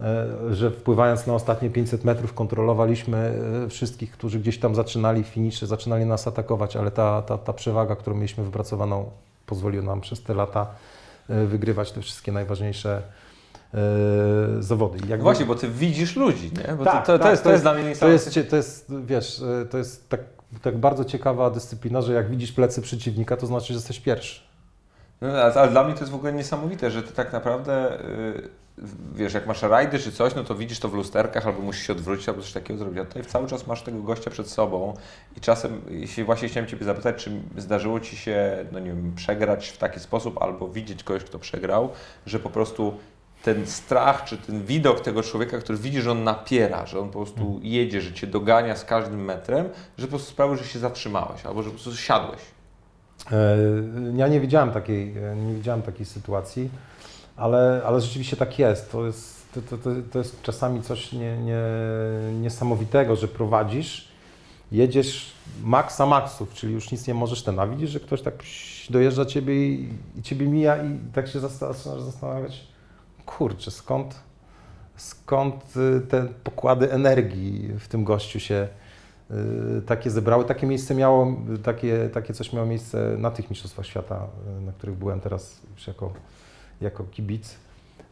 S2: e, że wpływając na ostatnie 500 metrów kontrolowaliśmy e, wszystkich, którzy gdzieś tam zaczynali finisze, zaczynali nas atakować, ale ta, ta, ta przewaga, którą mieliśmy wypracowaną, pozwoliła nam przez te lata e, wygrywać te wszystkie najważniejsze e, zawody. Jakby-
S1: Właśnie, bo ty widzisz ludzi, nie? Bo
S2: Tak,
S1: to, to, to,
S2: tak,
S1: jest,
S2: to
S1: to jest
S2: jest-
S1: dla mnie
S2: To
S1: niesamowite.
S2: jest, to jest, wiesz, e, to jest tak, tak bardzo ciekawa dyscyplina, że jak widzisz plecy przeciwnika, to znaczy, że jesteś pierwszy.
S1: No, ale, ale dla mnie to jest w ogóle niesamowite, że ty tak naprawdę, y, wiesz, jak masz rajdy czy coś, no to widzisz to w lusterkach, albo musisz się odwrócić, albo coś takiego zrobić, a tutaj cały czas masz tego gościa przed sobą i czasem, jeśli właśnie chciałem Ciebie zapytać, czy zdarzyło Ci się, no nie wiem, przegrać w taki sposób, albo widzieć kogoś, kto przegrał, że po prostu ten strach, czy ten widok tego człowieka, który widzi, że on napiera, że on po prostu jedzie, że Cię dogania z każdym metrem, że po prostu sprawił, że się zatrzymałeś, albo że po prostu siadłeś.
S2: E, Ja nie widziałem takiej, e, nie widziałem takiej sytuacji, ale, ale rzeczywiście tak jest. To jest, to, to, to, jest czasami coś nie, nie, niesamowitego, że prowadzisz, jedziesz maksa maksów, czyli już nic nie możesz ten, widzisz, że ktoś tak dojeżdża ciebie i, i ciebie mija i tak się zaczynasz zastanawiać, kurczę, skąd, skąd y, te pokłady energii w tym gościu się y, takie zebrały. Takie miejsce miało, takie, takie coś miało miejsce na tych Mistrzostwach Świata, y, na których byłem teraz już jako, jako kibic.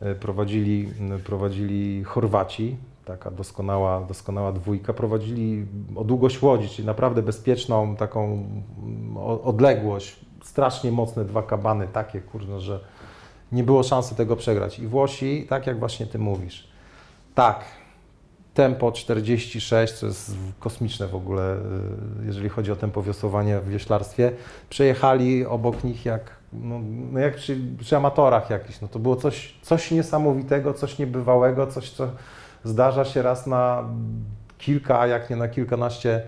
S2: Y, Prowadzili, prowadzili Chorwaci, taka doskonała, doskonała dwójka. Prowadzili o długość łodzi, czyli naprawdę bezpieczną taką mm, odległość. Strasznie mocne dwa kabany, takie kurde, że nie było szansy tego przegrać. I Włosi, tak jak właśnie Ty mówisz, tak, tempo 46, to jest kosmiczne w ogóle, y, jeżeli chodzi o tempo wiosłowania w wioślarstwie. Przejechali obok nich jak, no, no jak przy, przy amatorach jakiś. No to było coś, coś niesamowitego, coś niebywałego, coś, co zdarza się raz na kilka, jak nie na kilkanaście,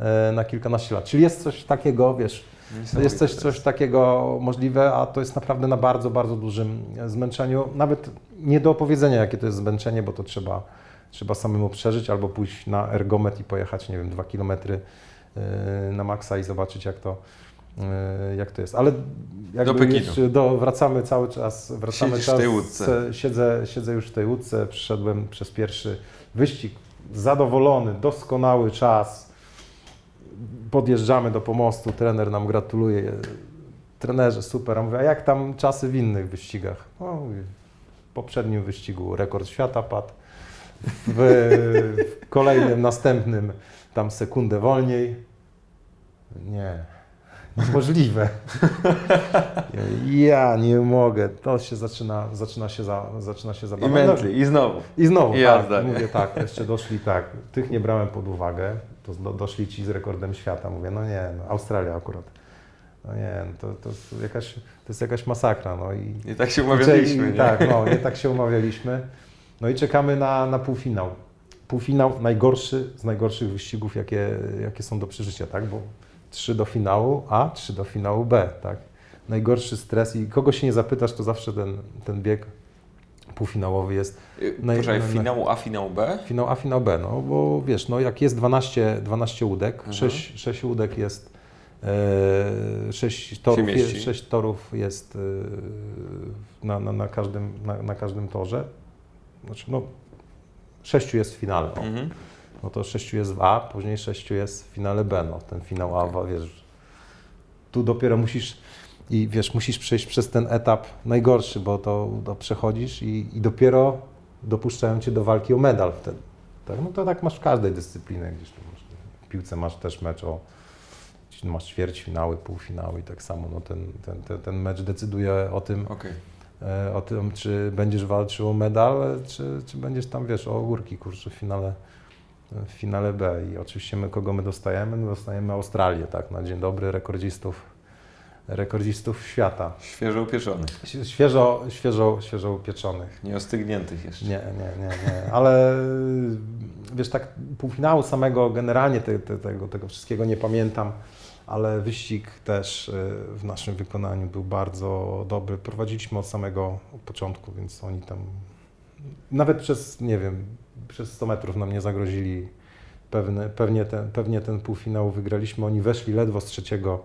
S2: e, na kilkanaście lat. Czyli jest coś takiego, wiesz, jest coś, coś takiego możliwe, a to jest naprawdę na bardzo, bardzo dużym zmęczeniu. Nawet nie do opowiedzenia, jakie to jest zmęczenie, bo to trzeba, trzeba samemu przeżyć albo pójść na ergometr i pojechać, nie wiem, dwa kilometry yy, na maksa i zobaczyć, jak to, jak to jest. Ale
S1: Do Pekinu.
S2: do, wracamy cały czas. Wracamy
S1: Siedzisz w
S2: czas,
S1: tej łódce.
S2: Siedzę, siedzę już w tej łódce, przyszedłem przez pierwszy wyścig, zadowolony, doskonały czas podjeżdżamy do pomostu, trener nam gratuluje. Trenerze, super. A mówię, a jak tam czasy w innych wyścigach? No, w poprzednim wyścigu rekord świata padł, w, w kolejnym, następnym tam sekundę wolniej. Nie, niemożliwe. Ja nie mogę. To się zaczyna, zaczyna się, za, zaczyna się
S1: I
S2: zabawa.
S1: mętli, i znowu.
S2: I znowu,
S1: I
S2: tak,
S1: nie?
S2: mówię tak, jeszcze doszli tak, tych nie brałem pod uwagę, to do, doszli ci z rekordem świata, mówię, no nie, no, Australia akurat, no nie, no, to, to, jest jakaś, to jest jakaś masakra, no i...
S1: I tak się umawialiśmy,
S2: i,
S1: nie?
S2: Tak, no, nie tak się umawialiśmy, no i czekamy na, na półfinał. Półfinał najgorszy z najgorszych wyścigów, jakie, jakie są do przeżycia, tak, bo trzy do finału A, trzy do finału B, tak. Najgorszy stres i kogo się nie zapytasz, to zawsze ten, ten bieg półfinałowy jest
S1: Y,
S2: Naj-
S1: Poczekaj, finału A, finał B?
S2: Finał A, finał B, no bo wiesz, no jak jest 12, 12 łódek,
S1: Mhm.
S2: 6, 6 łódek jest, e, 6 torów, jest,
S1: mieści.
S2: 6 torów jest na, na, na, każdym, na, na każdym torze. Znaczy, no, 6 jest w finale, no.
S1: Mhm.
S2: No to 6 jest w A, później 6 jest w finale B, no ten finał A,
S1: Okej.
S2: wiesz, tu dopiero musisz i wiesz, musisz przejść przez ten etap najgorszy, bo to, to przechodzisz i, i dopiero dopuszczają cię do walki o medal wtedy. Tak? No to tak masz w każdej dyscyplinie, gdzieś tu masz, w piłce masz też mecz o masz ćwierćfinały, półfinały i tak samo no ten, ten, ten, ten mecz decyduje o tym,
S1: Okej.
S2: e, o tym, czy będziesz walczył o medal, czy, czy będziesz tam, wiesz, o ogórki, kurczę, w finale, w finale B. I oczywiście my, kogo my dostajemy? My dostajemy Australię, tak, na dzień dobry, rekordzistów, rekordzistów świata.
S1: Świeżo upieczony.
S2: Ś- Świeżo, świeżo, świeżo upieczonych.
S1: Nie ostygniętych jeszcze.
S2: Nie, nie, nie, nie. Ale wiesz, tak półfinału samego generalnie te, te, tego, tego wszystkiego nie pamiętam. ale wyścig też y, w naszym wykonaniu był bardzo dobry. Prowadziliśmy od samego początku, więc oni tam nawet przez, nie wiem, przez 100 metrów nam nie zagrozili. Pewne, pewnie, ten, pewnie ten półfinał wygraliśmy. Oni weszli ledwo z trzeciego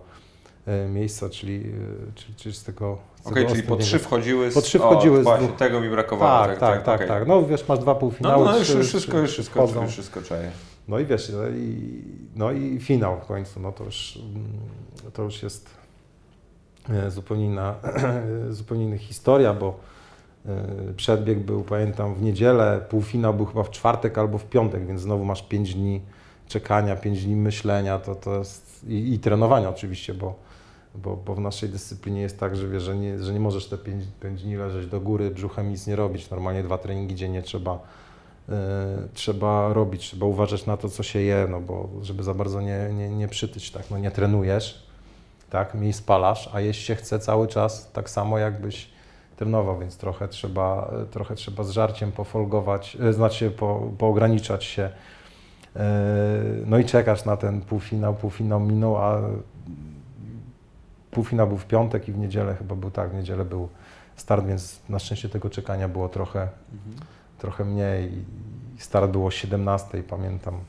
S2: e, miejsca, czyli, e, czyli, czyli z tego.
S1: Okej,
S2: tego
S1: czyli po trzy wchodziły z...
S2: Po trzy wchodziły
S1: o,
S2: z
S1: właśnie,
S2: dwóch.
S1: tego mi brakowało.
S2: Tak, tak, tak,
S1: okej.
S2: tak. No wiesz, masz dwa
S1: No,
S2: półfinały.
S1: no już
S2: trzy-
S1: wszystko, już wszystko,
S2: wchodzą.
S1: już wszystko czaję.
S2: No i wiesz, no i, no i finał w końcu, no to już, mm, to już jest e, zupełnie inna, zupełnie inna historia, bo przedbieg był, pamiętam, w niedzielę, półfinał był chyba w czwartek albo w piątek, więc znowu masz 5 dni czekania, 5 dni myślenia, to, to jest, i, i trenowania oczywiście, bo, bo, bo w naszej dyscyplinie jest tak, że, wiesz, że, nie, że nie możesz te 5, dni leżeć do góry, brzuchem nic nie robić, normalnie dwa treningi dziennie trzeba e, trzeba robić, trzeba uważać na to, co się je, no bo żeby za bardzo nie, nie, nie przytyć, tak, no nie trenujesz, tak, mniej spalasz, a jeść się chce cały czas tak samo, jakbyś trenował, więc trochę trzeba, trochę trzeba z żarciem pofolgować, e, znaczy po, poograniczać się, e, no i czekasz na ten półfinał, półfinał minął, a półfinał był w piątek i w niedzielę chyba był tak, w niedzielę był start, więc na szczęście tego czekania było trochę, trochę mniej. Start było o 17, pamiętam.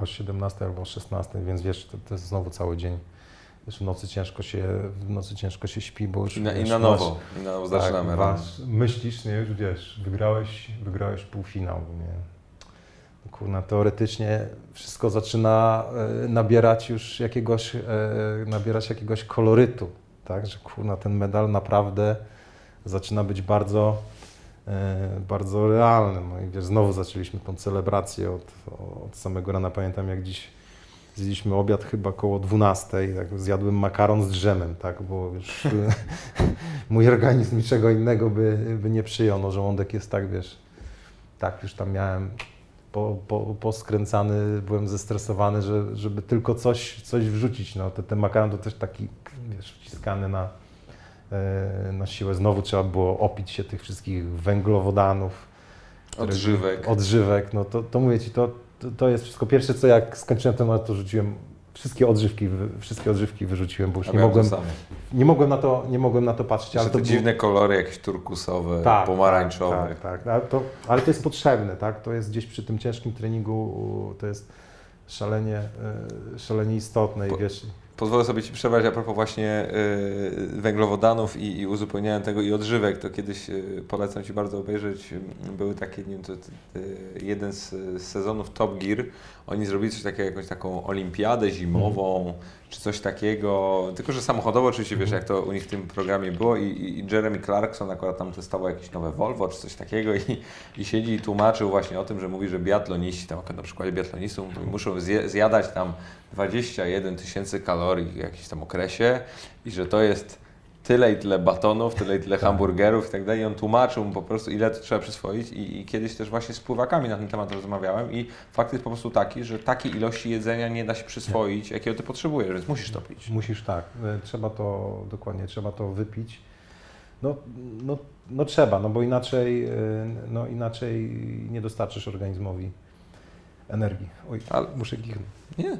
S2: O 17 albo o 16, więc wiesz, to, to jest znowu cały dzień. Wiesz, w nocy ciężko się, w nocy ciężko się śpi, bo już
S1: I na, i
S2: wiesz,
S1: na
S2: masz-
S1: nowo. I na nowo zaczynamy.
S2: tak,
S1: rano.
S2: masz, myślisz, nie, już wiesz, wygrałeś, wygrałeś półfinał, nie. Kurna, teoretycznie wszystko zaczyna e, nabierać już jakiegoś, e, nabierać jakiegoś kolorytu, tak, że kurna, ten medal naprawdę zaczyna być bardzo, e, bardzo realny. No i wiesz, znowu zaczęliśmy tą celebrację od, od samego rana. Pamiętam, jak dziś zjedliśmy obiad chyba koło 12, tak, zjadłem makaron z drzemem, tak, bo już mój organizm niczego innego by, by nie przyjął. No, żołądek jest tak, wiesz, tak, już tam miałem po, po, poskręcany, byłem zestresowany, że, żeby tylko coś, coś wrzucić. No, te, ten makaron to też taki, wiesz, wciskany na, e, na siłę. Znowu trzeba było opić się tych wszystkich węglowodanów.
S1: Odżywek.
S2: Odżywek, no to, to mówię Ci, to, to, to jest wszystko. Pierwsze co, jak skończyłem temat, to rzuciłem wszystkie odżywki, wszystkie odżywki wyrzuciłem, bo już nie mogłem, nie mogłem na to, nie mogłem na to patrzeć.
S1: Jeszcze
S2: to
S1: te
S2: było-
S1: dziwne kolory, jakieś turkusowe,
S2: tak,
S1: pomarańczowe.
S2: Tak, tak, tak. Ale, to, ale to jest potrzebne, tak? To jest gdzieś przy tym ciężkim treningu, to jest szalenie, e, szalenie istotne i
S1: Po-
S2: wiesz,
S1: Pozwolę sobie Ci przerwać a propos właśnie y, węglowodanów i, i uzupełniania tego i odżywek, to kiedyś y, polecam Ci bardzo obejrzeć, y, były takie, nie wiem, to, jeden z sezonów Top Gear, oni zrobili coś takiego, jakąś taką olimpiadę zimową, czy coś takiego, tylko że samochodowo oczywiście, wiesz, jak to u nich w tym programie było i, i Jeremy Clarkson akurat tam testował jakieś nowe Volvo, czy coś takiego i, i siedzi i tłumaczył właśnie o tym, że mówi, że biatloniści, tam na przykładzie biatlonistów muszą zje, zjadać tam 21 tysięcy kalorii w jakimś tam okresie i że to jest tyle i tyle batonów, tyle i tyle hamburgerów i tak dalej. I on tłumaczył mu po prostu, ile to trzeba przyswoić i, i kiedyś też właśnie z pływakami na ten temat rozmawiałem i fakt jest po prostu taki, że takiej ilości jedzenia nie da się przyswoić, jakiego Ty potrzebujesz, więc musisz to pić.
S2: musisz tak, e, trzeba to, dokładnie, trzeba to wypić. No, no, no trzeba, no bo inaczej, e, no inaczej nie dostarczysz organizmowi energii. Oj,
S1: Ale-
S2: muszę kichnąć.
S1: Nie.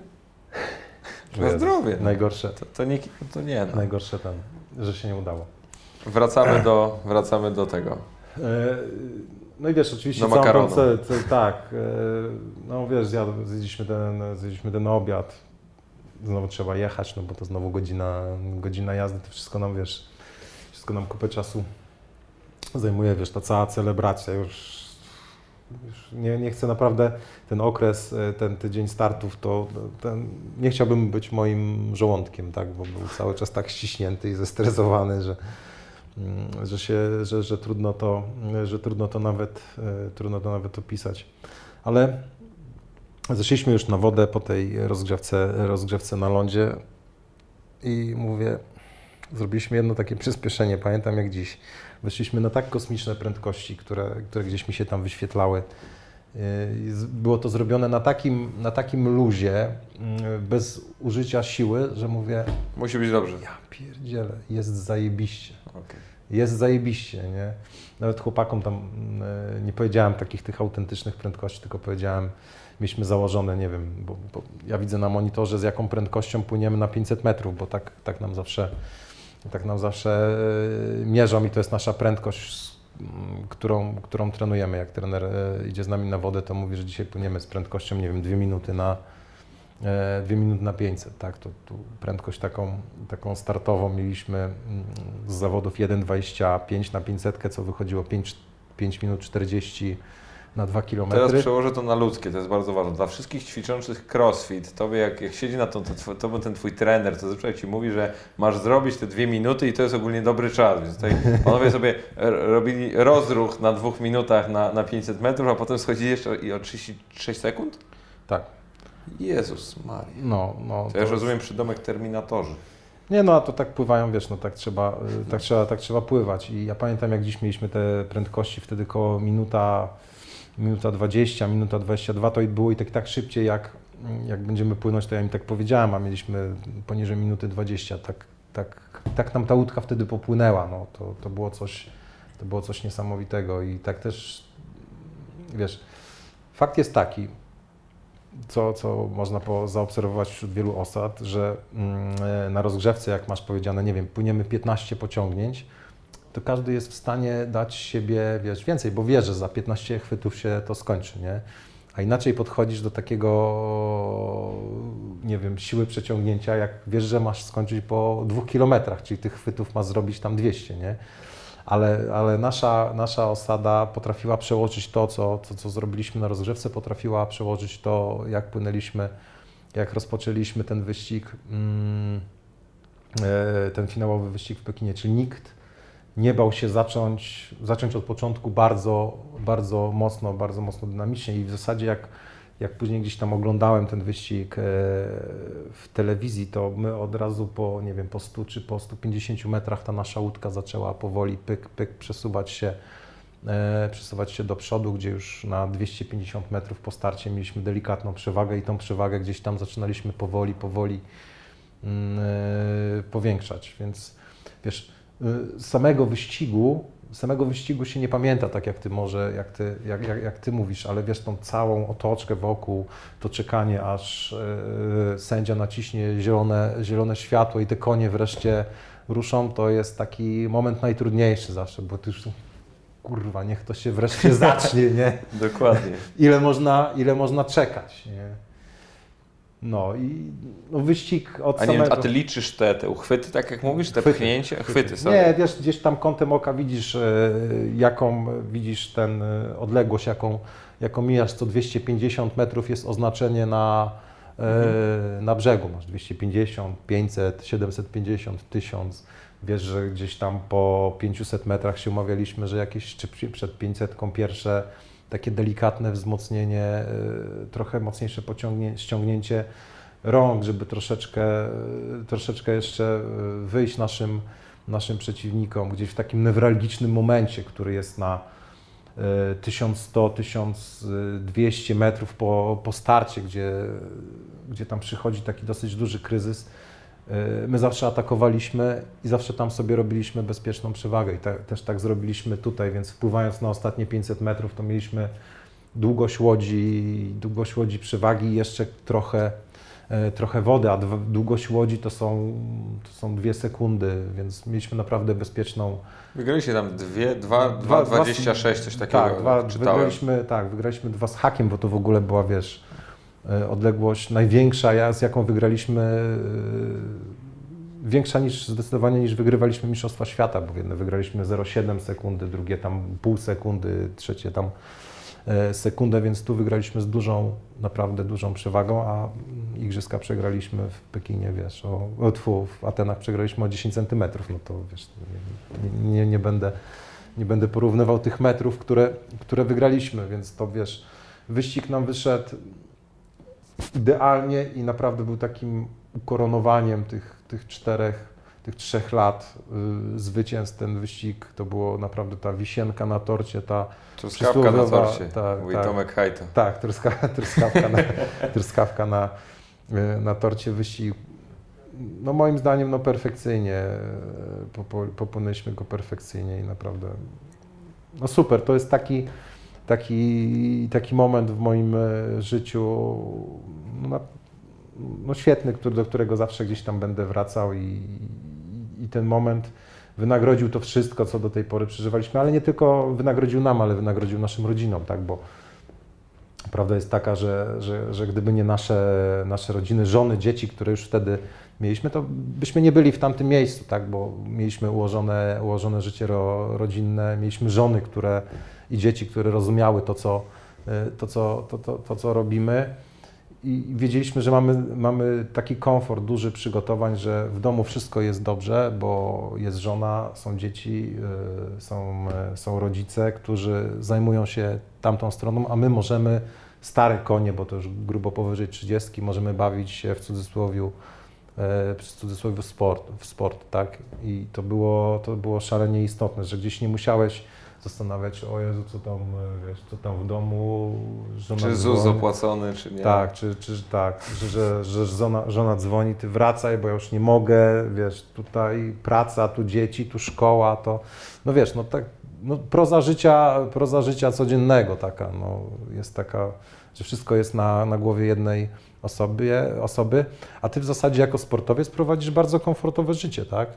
S1: Na zdrowie.
S2: Najgorsze,
S1: To, to nie, to nie no.
S2: najgorsze ten, że się nie udało.
S1: Wracamy do, wracamy do tego.
S2: E, No i wiesz, oczywiście
S1: Do
S2: całą ce- tak, e, no wiesz, zjedliśmy, ten, zjedliśmy ten obiad, znowu trzeba jechać, no bo to znowu godzina, godzina jazdy, to wszystko nam, wiesz, wszystko nam kupę czasu zajmuje, wiesz, ta cała celebracja już nie, nie chcę naprawdę, ten okres, e, ten tydzień startów, to ten, nie chciałbym być moim żołądkiem, tak, bo był cały czas tak ściśnięty i zestresowany, że Mm, że, się, że, że, trudno to, że trudno to nawet e, trudno to nawet opisać. Ale zeszliśmy już na wodę po tej rozgrzewce, rozgrzewce na lądzie i mówię, zrobiliśmy jedno takie przyspieszenie, pamiętam jak dziś. Weszliśmy na tak kosmiczne prędkości, które, które gdzieś mi się tam wyświetlały. Było to zrobione na takim, na takim luzie, mm, bez użycia siły, że mówię,
S1: Musi być dobrze.
S2: ja pierdzielę, jest zajebiście
S1: Okej.
S2: jest zajebiście, nie? Nawet chłopakom tam e, nie powiedziałem takich tych autentycznych prędkości, tylko powiedziałem, mieliśmy założone, nie wiem, bo, bo ja widzę na monitorze z jaką prędkością płyniemy na 500 metrów, bo tak, tak nam zawsze, tak nam zawsze e, mierzą i to jest nasza prędkość, którą, którą trenujemy. Jak trener e, idzie z nami na wodę, to mówi, że dzisiaj płyniemy z prędkością, nie wiem, 2 minuty na, e, dwie minuty na 500, tak, to tu prędkość taką, taką startową mieliśmy mm, z zawodów 1,25 na 500, co wychodziło 5, 5 minut 40 na 2 km.
S1: Teraz przełożę to na ludzkie, to jest bardzo ważne. Dla wszystkich ćwiczących crossfit, tobie jak, jak siedzi na to, to, to ten twój trener, to zazwyczaj ci mówi, że masz zrobić te dwie minuty i to jest ogólnie dobry czas. Więc tutaj panowie sobie robili rozruch na dwóch minutach na, na 500 metrów, a potem schodzili jeszcze i o 36 sekund?
S2: Tak,
S1: Jezus Maria.
S2: no, no.
S1: To ja już rozumiem przydomek terminatorzy.
S2: Nie no, a to tak pływają, wiesz, no tak trzeba, tak trzeba, tak trzeba pływać. I ja pamiętam, jak dziś mieliśmy te prędkości, wtedy koło minuta, minuta 20, minuta 22, to było i tak, tak szybciej, jak, jak będziemy płynąć, to ja im tak powiedziałem, a mieliśmy poniżej minuty 20. Tak, tak, tak nam ta łódka wtedy popłynęła, no, to, to było coś, to było coś niesamowitego i tak też, wiesz, fakt jest taki, co, co można po, zaobserwować wśród wielu osad, że mm, na rozgrzewce, jak masz powiedziane, nie wiem, płyniemy 15 pociągnięć, to każdy jest w stanie dać siebie, wiesz, więcej, bo wie, że za 15 chwytów się to skończy, nie? A inaczej podchodzisz do takiego, nie wiem, siły przeciągnięcia, jak wiesz, że masz skończyć po dwóch kilometrach, czyli tych chwytów masz zrobić tam 200, nie? Ale, ale nasza, nasza osada potrafiła przełożyć to, co, co, co zrobiliśmy na rozgrzewce, potrafiła przełożyć to, jak płynęliśmy, jak rozpoczęliśmy ten wyścig, mm, e, ten finałowy wyścig w Pekinie, czyli nikt nie bał się zacząć, zacząć od początku bardzo, bardzo mocno, bardzo mocno dynamicznie i w zasadzie jak, jak później gdzieś tam oglądałem ten wyścig e, w telewizji, to my od razu po, nie wiem, po 100 czy po 150 metrach ta nasza łódka zaczęła powoli pyk, pyk przesuwać się, e, przesuwać się do przodu, gdzie już na 250 metrów po starcie mieliśmy delikatną przewagę i tą przewagę gdzieś tam zaczynaliśmy powoli, powoli mm, e, powiększać, więc wiesz, samego wyścigu, samego wyścigu się nie pamięta, tak jak ty może, jak ty, jak, jak, jak ty mówisz, ale wiesz, tą całą otoczkę wokół, to czekanie, aż y, sędzia naciśnie zielone, zielone światło i te konie wreszcie ruszą, to jest taki moment najtrudniejszy zawsze, bo ty już kurwa, niech to się wreszcie zacznie, nie?
S1: Dokładnie.
S2: Ile można, ile można czekać, nie? No i no, wyścig od
S1: A nie
S2: samego...
S1: a ty liczysz te, te uchwyty, tak jak mówisz, te
S2: Chwyty,
S1: pchnięcia? Chwyty, sorry.
S2: Nie, wiesz, gdzieś tam kątem oka widzisz, e, jaką widzisz ten e, odległość, jaką, jaką mijasz co 250 metrów jest oznaczenie na, e, na brzegu. Masz 250, 500, 750, 1000. Wiesz, że gdzieś tam po 500 metrach się umawialiśmy, że jakieś czy przed 500 pierwsze takie delikatne wzmocnienie, e, trochę mocniejsze ściągnięcie rąk, żeby troszeczkę, troszeczkę jeszcze e, wyjść naszym, naszym przeciwnikom gdzieś w takim newralgicznym momencie, który jest na e, 1100-1200 metrów po, po starcie, gdzie, gdzie tam przychodzi taki dosyć duży kryzys. E, My zawsze atakowaliśmy i zawsze tam sobie robiliśmy bezpieczną przewagę i te, też tak zrobiliśmy tutaj, więc wpływając na ostatnie 500 metrów, to mieliśmy długość łodzi, długość łodzi przewagi i jeszcze trochę, e, trochę wody, a długość łodzi to są, to są dwie sekundy, więc mieliśmy naprawdę bezpieczną.
S1: Wygraliście tam dwie, dwa,
S2: Dwa-
S1: dwa,
S2: dwa-
S1: 26, coś takiego
S2: Tak, dwa, wygraliśmy, tak, wygraliśmy dwa z hakiem, bo to w ogóle była, wiesz, odległość największa, z jaką wygraliśmy, e, większa niż zdecydowanie niż wygrywaliśmy Mistrzostwa Świata, bo jedne wygraliśmy 0,7 sekundy, drugie tam pół sekundy, trzecie tam e, sekundę, więc tu wygraliśmy z dużą, naprawdę dużą przewagą, a Igrzyska przegraliśmy w Pekinie, wiesz, o, o tfu, w Atenach przegraliśmy o 10 centymetrów, no to wiesz, nie, nie, nie będę nie będę porównywał tych metrów, które, które wygraliśmy, więc to wiesz, wyścig nam wyszedł idealnie i naprawdę był takim ukoronowaniem tych, tych czterech, tych trzech lat y, zwycięstw. Ten wyścig to było naprawdę ta wisienka na torcie, ta
S1: Truskawka na torcie,
S2: tak,
S1: mówi
S2: tak.
S1: Tomek Hajto.
S2: tak, truska, truskawka, na, truskawka na, y, na torcie wyścig no moim zdaniem, no perfekcyjnie, e, popo- popłynęliśmy go perfekcyjnie i naprawdę, no super, to jest taki, taki, taki moment w moim e, życiu, no, no świetny, który, do którego zawsze gdzieś tam będę wracał i, i ten moment wynagrodził to wszystko, co do tej pory przeżywaliśmy, ale nie tylko wynagrodził nam, ale wynagrodził naszym rodzinom, tak, bo prawda jest taka, że, że, że gdyby nie nasze, nasze rodziny, żony, dzieci, które już wtedy mieliśmy, to byśmy nie byli w tamtym miejscu, tak, bo mieliśmy ułożone, ułożone życie ro, rodzinne, mieliśmy żony, które i dzieci, które rozumiały to, co, y, to, co, to, to, to, co robimy. I wiedzieliśmy, że mamy, mamy taki komfort duży przygotowań, że w domu wszystko jest dobrze, bo jest żona, są dzieci, y, są, y, są rodzice, którzy zajmują się tamtą stroną, a my możemy stare konie, bo to już grubo powyżej 30, możemy bawić się w cudzysłowie, w cudzysłowie w sport, w sport, tak? I to było, to było szalenie istotne, że gdzieś nie musiałeś zastanawiać się, o Jezu, co tam, e, wiesz, co tam w domu, żona
S1: Czy ZUS
S2: dzwoni.
S1: opłacony, czy nie.
S2: Tak, czy, czy tak, że, że, że żona, żona dzwoni, ty wracaj, bo ja już nie mogę, wiesz, tutaj praca, tu dzieci, tu szkoła, to, no wiesz, no tak, no proza życia, proza życia codziennego taka, no jest taka, że wszystko jest na, na głowie jednej osoby, osoby, a ty w zasadzie jako sportowiec prowadzisz bardzo komfortowe życie, tak?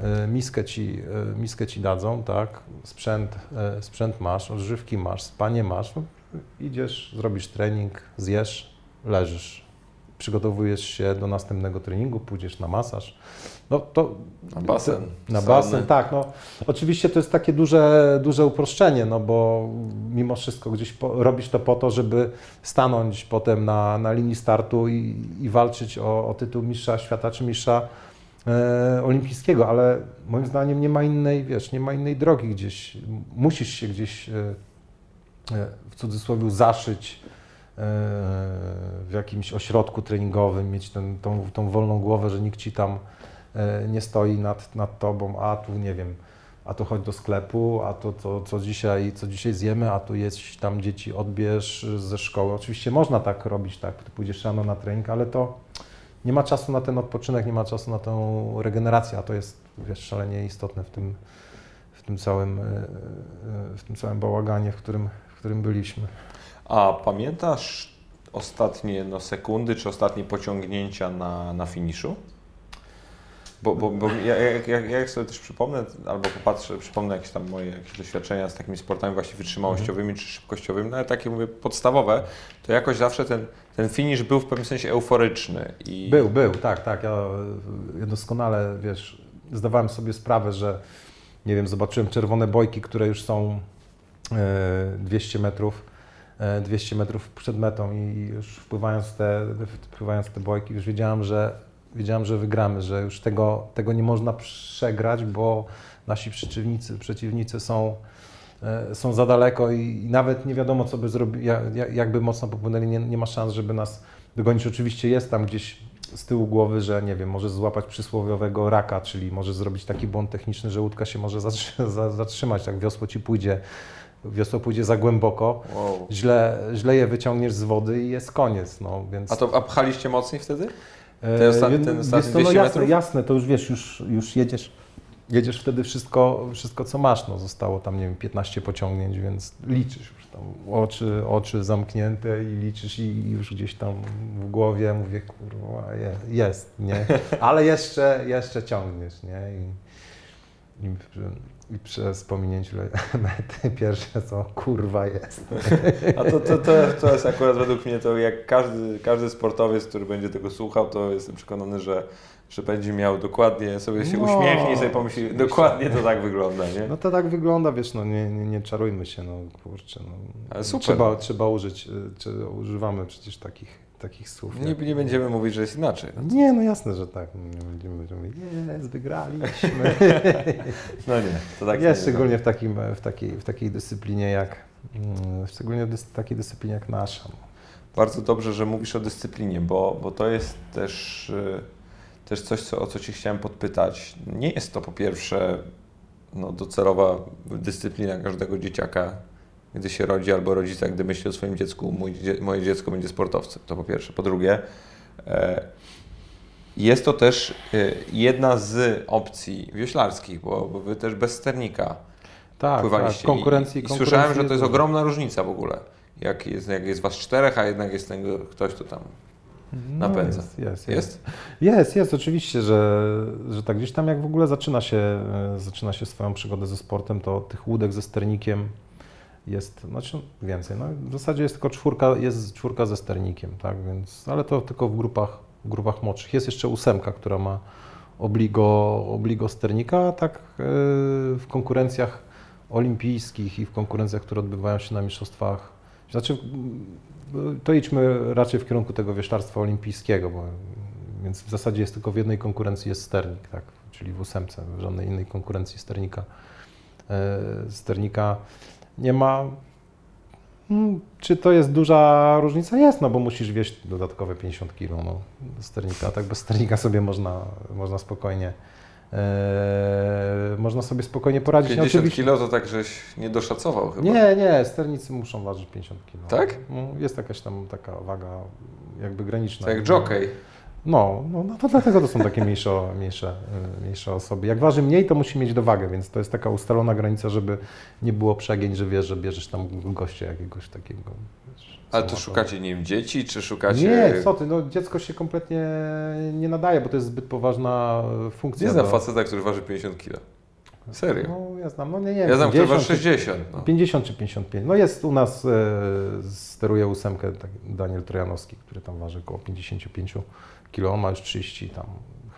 S2: E, Miskę ci, e, miskę ci dadzą, tak? Sprzęt, e, sprzęt masz, odżywki masz, spanie masz, no, idziesz, zrobisz trening, zjesz, leżysz. Przygotowujesz się do następnego treningu, pójdziesz na masaż. No to
S1: Na basen.
S2: na basen, tak. No, oczywiście to jest takie duże, duże uproszczenie, no bo mimo wszystko gdzieś po, robisz to po to, żeby stanąć potem na, na linii startu i, i walczyć o, o tytuł mistrza świata czy mistrza olimpijskiego, ale moim zdaniem nie ma innej, wiesz, nie ma innej drogi gdzieś. Musisz się gdzieś e, e, w cudzysłowie zaszyć e, w jakimś ośrodku treningowym, mieć ten, tą, tą wolną głowę, że nikt ci tam e, nie stoi nad, nad tobą, a tu nie wiem, a tu chodź do sklepu, a to, to co, dzisiaj, co dzisiaj zjemy, a tu jest tam dzieci odbierz ze szkoły. Oczywiście można tak robić, tak, ty pójdziesz rano na trening, ale to nie ma czasu na ten odpoczynek, nie ma czasu na tą regenerację, a to jest wiesz, szalenie istotne w tym, w tym całym, e, e, w tym całym bałaganie, w którym, w którym byliśmy.
S1: A pamiętasz ostatnie no, sekundy, czy ostatnie pociągnięcia na, na finiszu? Bo, bo, bo ja, jak, jak, jak sobie też przypomnę, albo popatrzę, przypomnę jakieś tam moje jakieś doświadczenia z takimi sportami właśnie wytrzymałościowymi czy szybkościowymi, no ale takie mówię podstawowe, to jakoś zawsze ten, ten finisz był w pewnym sensie euforyczny. I...
S2: Był, był, tak, tak. Ja, ja doskonale, wiesz, zdawałem sobie sprawę, że nie wiem, zobaczyłem czerwone bojki, które już są e, 200 metrów, e, 200 metrów przed metą i już wpływając te, wpływając te bojki, już wiedziałem, że wiedziałem, że wygramy, że już tego, tego nie można przegrać, bo nasi przeciwnicy, przeciwnicy są, e, są za daleko i, i nawet nie wiadomo, co by zrobili, jak, jakby mocno popłynęli, nie, nie ma szans, żeby nas dogonić. Oczywiście jest tam gdzieś z tyłu głowy, że nie wiem, może złapać przysłowiowego raka, czyli może zrobić taki błąd techniczny, że łódka się może zatrzy- za- zatrzymać, tak wiosło ci pójdzie, wiosło pójdzie za głęboko,
S1: Wow.
S2: źle, źle je wyciągniesz z wody i jest koniec, no więc...
S1: A to a pchaliście mocniej wtedy?
S2: E,
S1: Te ostat-
S2: wiesz-
S1: ten ostatni
S2: co, no
S1: 200
S2: jasne, jasne, to już wiesz, już, już jedziesz, jedziesz wtedy wszystko, wszystko, co masz, no zostało tam, nie wiem, 15 pociągnięć, więc liczysz już tam oczy, oczy zamknięte i liczysz i już gdzieś tam w głowie mówię, kurwa, je, jest, nie, ale jeszcze, jeszcze ciągniesz, nie, i, i, i przez pominięciu mety pierwsze co, kurwa, jest.
S1: A to, to, to, to jest akurat według mnie to, jak każdy, każdy sportowiec, który będzie tego słuchał, to jestem przekonany, że, że będzie miał dokładnie, sobie się
S2: No,
S1: uśmiechnie i sobie pomyśli,
S2: oczywiście.
S1: dokładnie to tak wygląda, nie?
S2: No to tak wygląda, wiesz, no nie, nie, nie czarujmy się, no kurczę, no.
S1: Ale super.
S2: Trzeba, trzeba użyć, y, czy używamy przecież takich, takich słów.
S1: Nie,
S2: jak-
S1: nie będziemy mówić, że jest inaczej. No,
S2: Nie, no jasne, że tak. No, Nie będziemy mówić, jest, wygraliśmy.
S1: no nie, to tak
S2: nie,
S1: nie
S2: szczególnie w, takim, w, takiej, w takiej dyscyplinie jak, mm, szczególnie w takiej dyscyplinie jak nasza. no.
S1: Bardzo dobrze, że mówisz o dyscyplinie, bo, bo to jest też, y, też coś, co, o co Ci chciałem podpytać. Nie jest to po pierwsze no, docelowa dyscyplina każdego dzieciaka, gdy się rodzi, albo rodzica, gdy myśli o swoim dziecku, mój, moje dziecko będzie sportowcem. To po pierwsze. Po drugie, e, Jest to też y, jedna z opcji wioślarskich, bo, bo wy też bez sternika
S2: Tak,
S1: pływaliście.
S2: tak. Konkurencji,
S1: I, i
S2: konkurencji
S1: słyszałem, że to jest ogromna różnica w ogóle. Jak jest, jak jest was czterech, a jednak jest tego ktoś, kto tam napędza.
S2: No jest, jest, jest.
S1: jest.
S2: Jest, jest, oczywiście, że, że tak gdzieś tam jak w ogóle zaczyna się, e, zaczyna się swoją przygodę ze sportem, to tych łódek ze sternikiem jest, znaczy więcej, no w zasadzie jest tylko czwórka, jest czwórka ze sternikiem, tak, więc, ale to tylko w grupach, w grupach młodszych. Jest jeszcze ósemka, która ma obligo, obligo sternika, a tak e, w konkurencjach olimpijskich i w konkurencjach, które odbywają się na mistrzostwach, znaczy m, to idźmy raczej w kierunku tego wieszlarstwa olimpijskiego, bo, więc w zasadzie jest tylko w jednej konkurencji jest sternik, tak, czyli w ósemce, w żadnej innej konkurencji sternika, e, sternika nie ma. Mm, Czy to jest duża różnica? Jest, no bo musisz wieść dodatkowe 50 kg no, sternika, tak bez sternika sobie można, można spokojnie e, można sobie spokojnie poradzić. No,
S1: 50
S2: oczywiście-
S1: kilo to tak, żeś nie doszacował chyba.
S2: nie, nie, sternicy muszą ważyć 50 kg.
S1: Tak?
S2: No, jest jakaś tam taka waga jakby graniczna.
S1: To jak jockey.
S2: No, no, no to dlatego to są takie mniejsze, mniejsze, y, mniejsze osoby. Jak waży mniej, to musi mieć dowagę, więc to jest taka ustalona granica, żeby nie było przegięć, że wiesz, że bierzesz tam gościa jakiegoś takiego. Wiesz,
S1: Ale to szukacie, nie wiem, dzieci, czy szukacie...
S2: Nie, co ty, no dziecko się kompletnie nie nadaje, bo to jest zbyt poważna funkcja.
S1: Nie znam
S2: do-
S1: faceta, który waży 50 kilo. Serio.
S2: No ja znam, no nie, nie.
S1: ja znam, który
S2: 50
S1: waży
S2: czy-
S1: 60. No.
S2: 50 czy 55. No jest u nas, e, steruje ósemkę tak, Daniel Trojanowski, który tam waży około 55 on ma już 30 tam,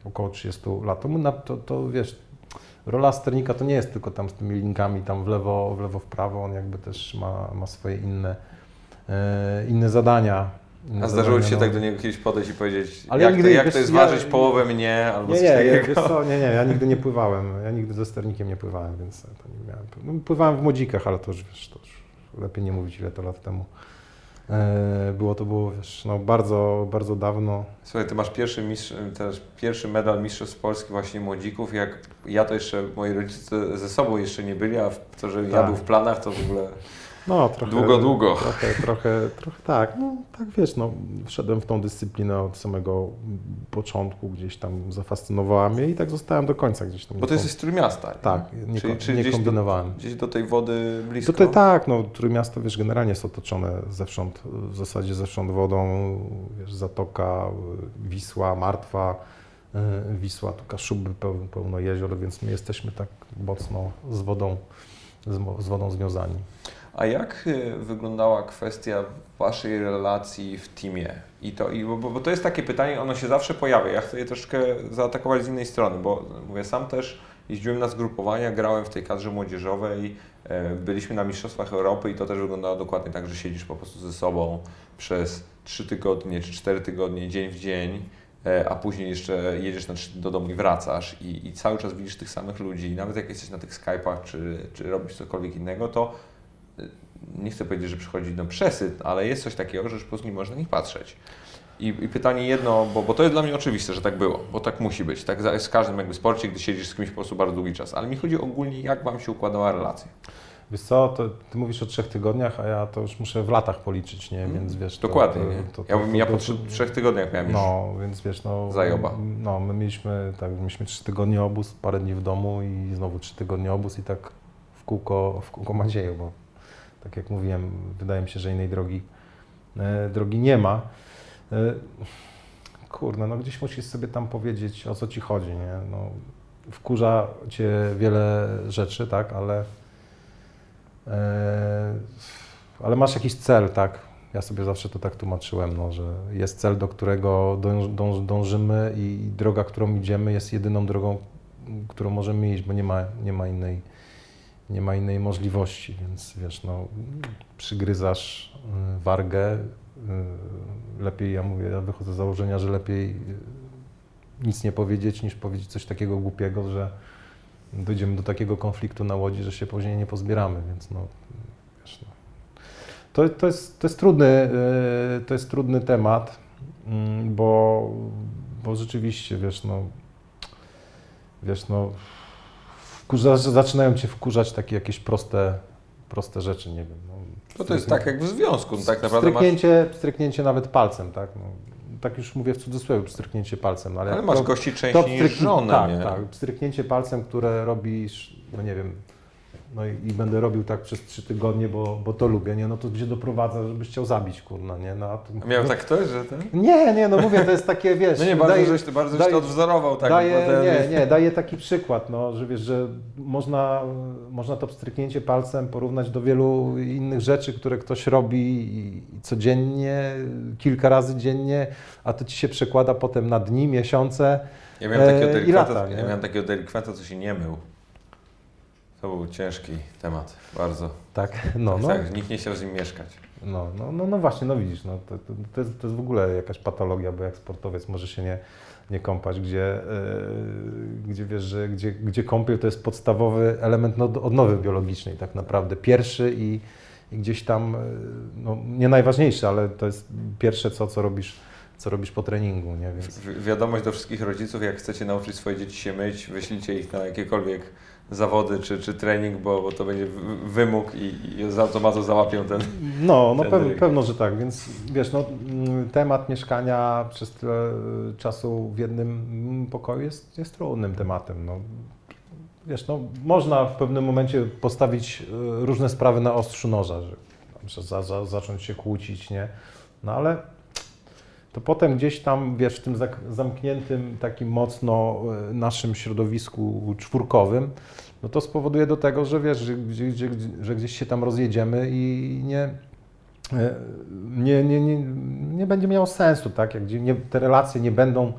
S2: około 30 lat. To, to, to wiesz, rola sternika to nie jest tylko tam z tymi linkami tam w lewo, w lewo, w prawo, on jakby też ma, ma swoje inne, e, inne zadania. Inne
S1: A zdarzyło Ci się
S2: zadania,
S1: tak do niego kiedyś podejść i powiedzieć,
S2: Ale
S1: jak,
S2: ja
S1: to,
S2: nigdy-
S1: jak
S2: wiesz,
S1: to jest
S2: ja-
S1: ważyć połowę mnie, albo
S2: Nie,
S1: coś
S2: nie,
S1: takiego?
S2: ja, wiesz co, nie, nie, ja nigdy nie pływałem, ja nigdy ze sternikiem nie pływałem, więc to nie miałem. No, pływałem w młodzikach, ale to już, wiesz, to już lepiej nie mówić ile to lat temu. E, było to było, wiesz, no bardzo, bardzo dawno.
S1: Słuchaj, Ty masz pierwszy, mistrz, też pierwszy medal Mistrzostw Polski właśnie młodzików, jak ja to jeszcze, moi rodzice ze sobą jeszcze nie byli, a to, że ja
S2: Tak.
S1: był w planach, to w ogóle
S2: No, trochę,
S1: długo, długo.
S2: Trochę, trochę, trochę tak, no tak wiesz, no, wszedłem w tą dyscyplinę od samego początku, gdzieś tam zafascynowała mnie i tak zostałem do końca gdzieś tam.
S1: Bo to jest z Trójmiasta.
S2: Tak, nie,
S1: Czyli- czyli
S2: nie
S1: gdzieś do-
S2: kombinowałem.
S1: Gdzieś do tej wody blisko.
S2: Tutaj tak, no Trójmiasto, wiesz, generalnie jest otoczone zewsząd, w zasadzie zewsząd wodą, wiesz, Zatoka, Wisła, Martwa, y, Wisła, tu Kaszuby, pełno, jezior, więc my jesteśmy tak mocno z wodą, z wodą związani.
S1: A jak y, wyglądała kwestia Waszej relacji w teamie? I to, i, bo, bo to jest takie pytanie, ono się zawsze pojawia. Ja chcę je troszkę zaatakować z innej strony, bo mówię, sam też jeździłem na zgrupowania, grałem w tej kadrze młodzieżowej, e, byliśmy na Mistrzostwach Europy i to też wyglądało dokładnie tak, że siedzisz po prostu ze sobą przez 3 tygodnie czy 4 tygodnie, dzień w dzień, e, a później jeszcze jedziesz trzy- do domu i wracasz i, i cały czas widzisz tych samych ludzi. Nawet jak jesteś na tych Skype'ach czy, czy robisz cokolwiek innego, to nie chcę powiedzieć, że przychodzi no przesyt, ale jest coś takiego, że już po prostu nie można na nich patrzeć. I, I pytanie jedno, bo, bo to jest dla mnie oczywiste, że tak było, bo tak musi być. Tak jest w każdym jakby sporcie, gdy siedzisz z kimś po prostu bardzo długi czas. Ale mi chodzi ogólnie, jak Wam się układała relacja.
S2: Wiesz co, to ty mówisz o trzech tygodniach, a ja to już muszę w latach policzyć, nie? Więc wiesz...
S1: Dokładnie,
S2: to? To, to,
S1: ja bym, ja po trzy, trzech tygodniach miałem.
S2: No, więc wiesz, no...
S1: Zajoba.
S2: No, my mieliśmy, tak, mieliśmy trzy tygodnie obóz, parę dni w domu i znowu trzy tygodnie obóz i tak w kółko, w kółko Madzieju, bo tak jak mówiłem, wydaje mi się, że innej drogi, e, drogi nie ma. E, kurde, no gdzieś musisz sobie tam powiedzieć, o co ci chodzi, nie? No, wkurza cię wiele rzeczy, tak, ale e, ale masz jakiś cel, tak? Ja sobie zawsze to tak tłumaczyłem, no, że jest cel, do którego dąż, dąż, dążymy i droga, którą idziemy jest jedyną drogą, którą możemy iść, bo nie ma, nie ma innej nie ma innej możliwości, więc wiesz, no, przygryzasz y, wargę, y, lepiej, ja mówię, ja wychodzę z założenia, że lepiej y, nic nie powiedzieć, niż powiedzieć coś takiego głupiego, że dojdziemy do takiego konfliktu na łodzi, że się później nie pozbieramy, więc no, wiesz, no. To, to, jest, to, jest trudny, to jest trudny temat, mm, bo, bo rzeczywiście, wiesz, no, wiesz, no, wkurza, zaczynają cię wkurzać takie jakieś proste, proste rzeczy, nie wiem. No,
S1: To, to jest tak jak w związku, no, tak naprawdę masz...
S2: stryknięcie, stryknięcie nawet palcem, tak? No, tak już mówię w cudzysłowie, pstryknięcie palcem. no Ale,
S1: Ale masz
S2: to-
S1: gości
S2: to
S1: częściej niż
S2: pstryknie-
S1: żonę,
S2: tak,
S1: nie?
S2: tak, pstryknięcie palcem, które robisz, no nie wiem, no i, i będę robił tak przez trzy tygodnie, bo, bo to lubię, nie? No to gdzie doprowadza, żebyś chciał zabić, kurna, nie? No,
S1: Miał
S2: no,
S1: tak ktoś, że ten?
S2: Nie, nie, no mówię, to jest takie, wiesz...
S1: No nie, bardzo
S2: daje-
S1: żeś, to bardzo żeś
S2: daje-
S1: to odwzorował, tak?
S2: daje,
S1: ten-
S2: nie, nie, daje taki przykład, no, że wiesz, że można, można to pstryknięcie palcem porównać do wielu innych rzeczy, które ktoś robi codziennie, kilka razy dziennie, a to ci się przekłada potem na dni, miesiące.
S1: Ja miałem takiego
S2: e, i
S1: delikwenta,
S2: lata,
S1: ja miałem takiego delikwenta, co się nie mył. To był ciężki temat, bardzo.
S2: Tak, no,
S1: tak,
S2: no,
S1: tak, nikt nie chciał z nim mieszkać.
S2: no, no, no, no właśnie, no widzisz, no, to, to, to, jest, to jest w ogóle jakaś patologia, bo jak sportowiec może się nie, nie kąpać, gdzie, yy, gdzie wiesz, że gdzie, gdzie kąpiel to jest podstawowy element no, odnowy biologicznej tak naprawdę, pierwszy i, i gdzieś tam, yy, no, nie najważniejszy, ale to jest pierwsze co, co robisz, co robisz po treningu, nie, więc...
S1: Wi- Wiadomość do wszystkich rodziców, jak chcecie nauczyć swoje dzieci się myć, wyślijcie ich na jakiekolwiek zawody czy, czy trening, bo, bo to będzie wy- wymóg i, i z automatu załapią ten.
S2: No, no
S1: Ten
S2: pew,
S1: ryk.
S2: pewno, że tak, więc wiesz, no, mm, temat mieszkania przez tyle y, czasu w jednym mm, pokoju jest, jest trudnym tematem. No. Wiesz, no, można w pewnym momencie postawić y, różne sprawy na ostrzu noża, że, że za, za, zacząć się kłócić, nie? No ale to potem gdzieś tam, wiesz, w tym zamkniętym, takim mocno y, naszym środowisku czwórkowym, no to spowoduje do tego, że wiesz, że, gdzie, że gdzieś się tam rozjedziemy i nie, e, nie, nie, nie, nie będzie miało sensu, tak? Jak nie, te relacje nie będą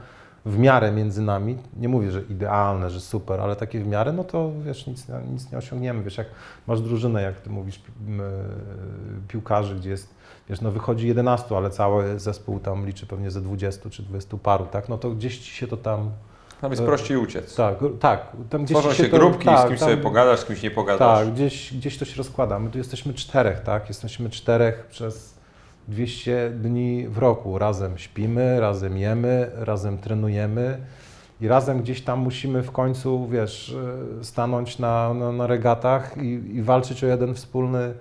S2: w miarę między nami, nie mówię, że idealne, że super, ale takie w miarę, no to wiesz, nic, nic nie osiągniemy. Wiesz, jak masz drużynę, jak ty mówisz, e, piłkarzy, gdzie jest, wiesz, no wychodzi 11, ale cały zespół tam liczy pewnie ze 20 czy 20 paru, tak? No to gdzieś ci się to tam,
S1: Tam jest
S2: E,
S1: prościej uciec.
S2: tak, tak, tam gdzieś
S1: Tworzą
S2: ci
S1: się
S2: to-
S1: grupki,
S2: tak,
S1: z kimś
S2: tam-
S1: sobie pogadasz, z kimś nie pogadasz.
S2: tak, gdzieś, gdzieś to się rozkłada. My tu jesteśmy czterech, tak? Jesteśmy czterech przez 200 dni w roku. Razem śpimy, razem jemy, razem trenujemy i razem gdzieś tam musimy w końcu, wiesz, e, stanąć na, na, na regatach i, i walczyć o jeden wspólny,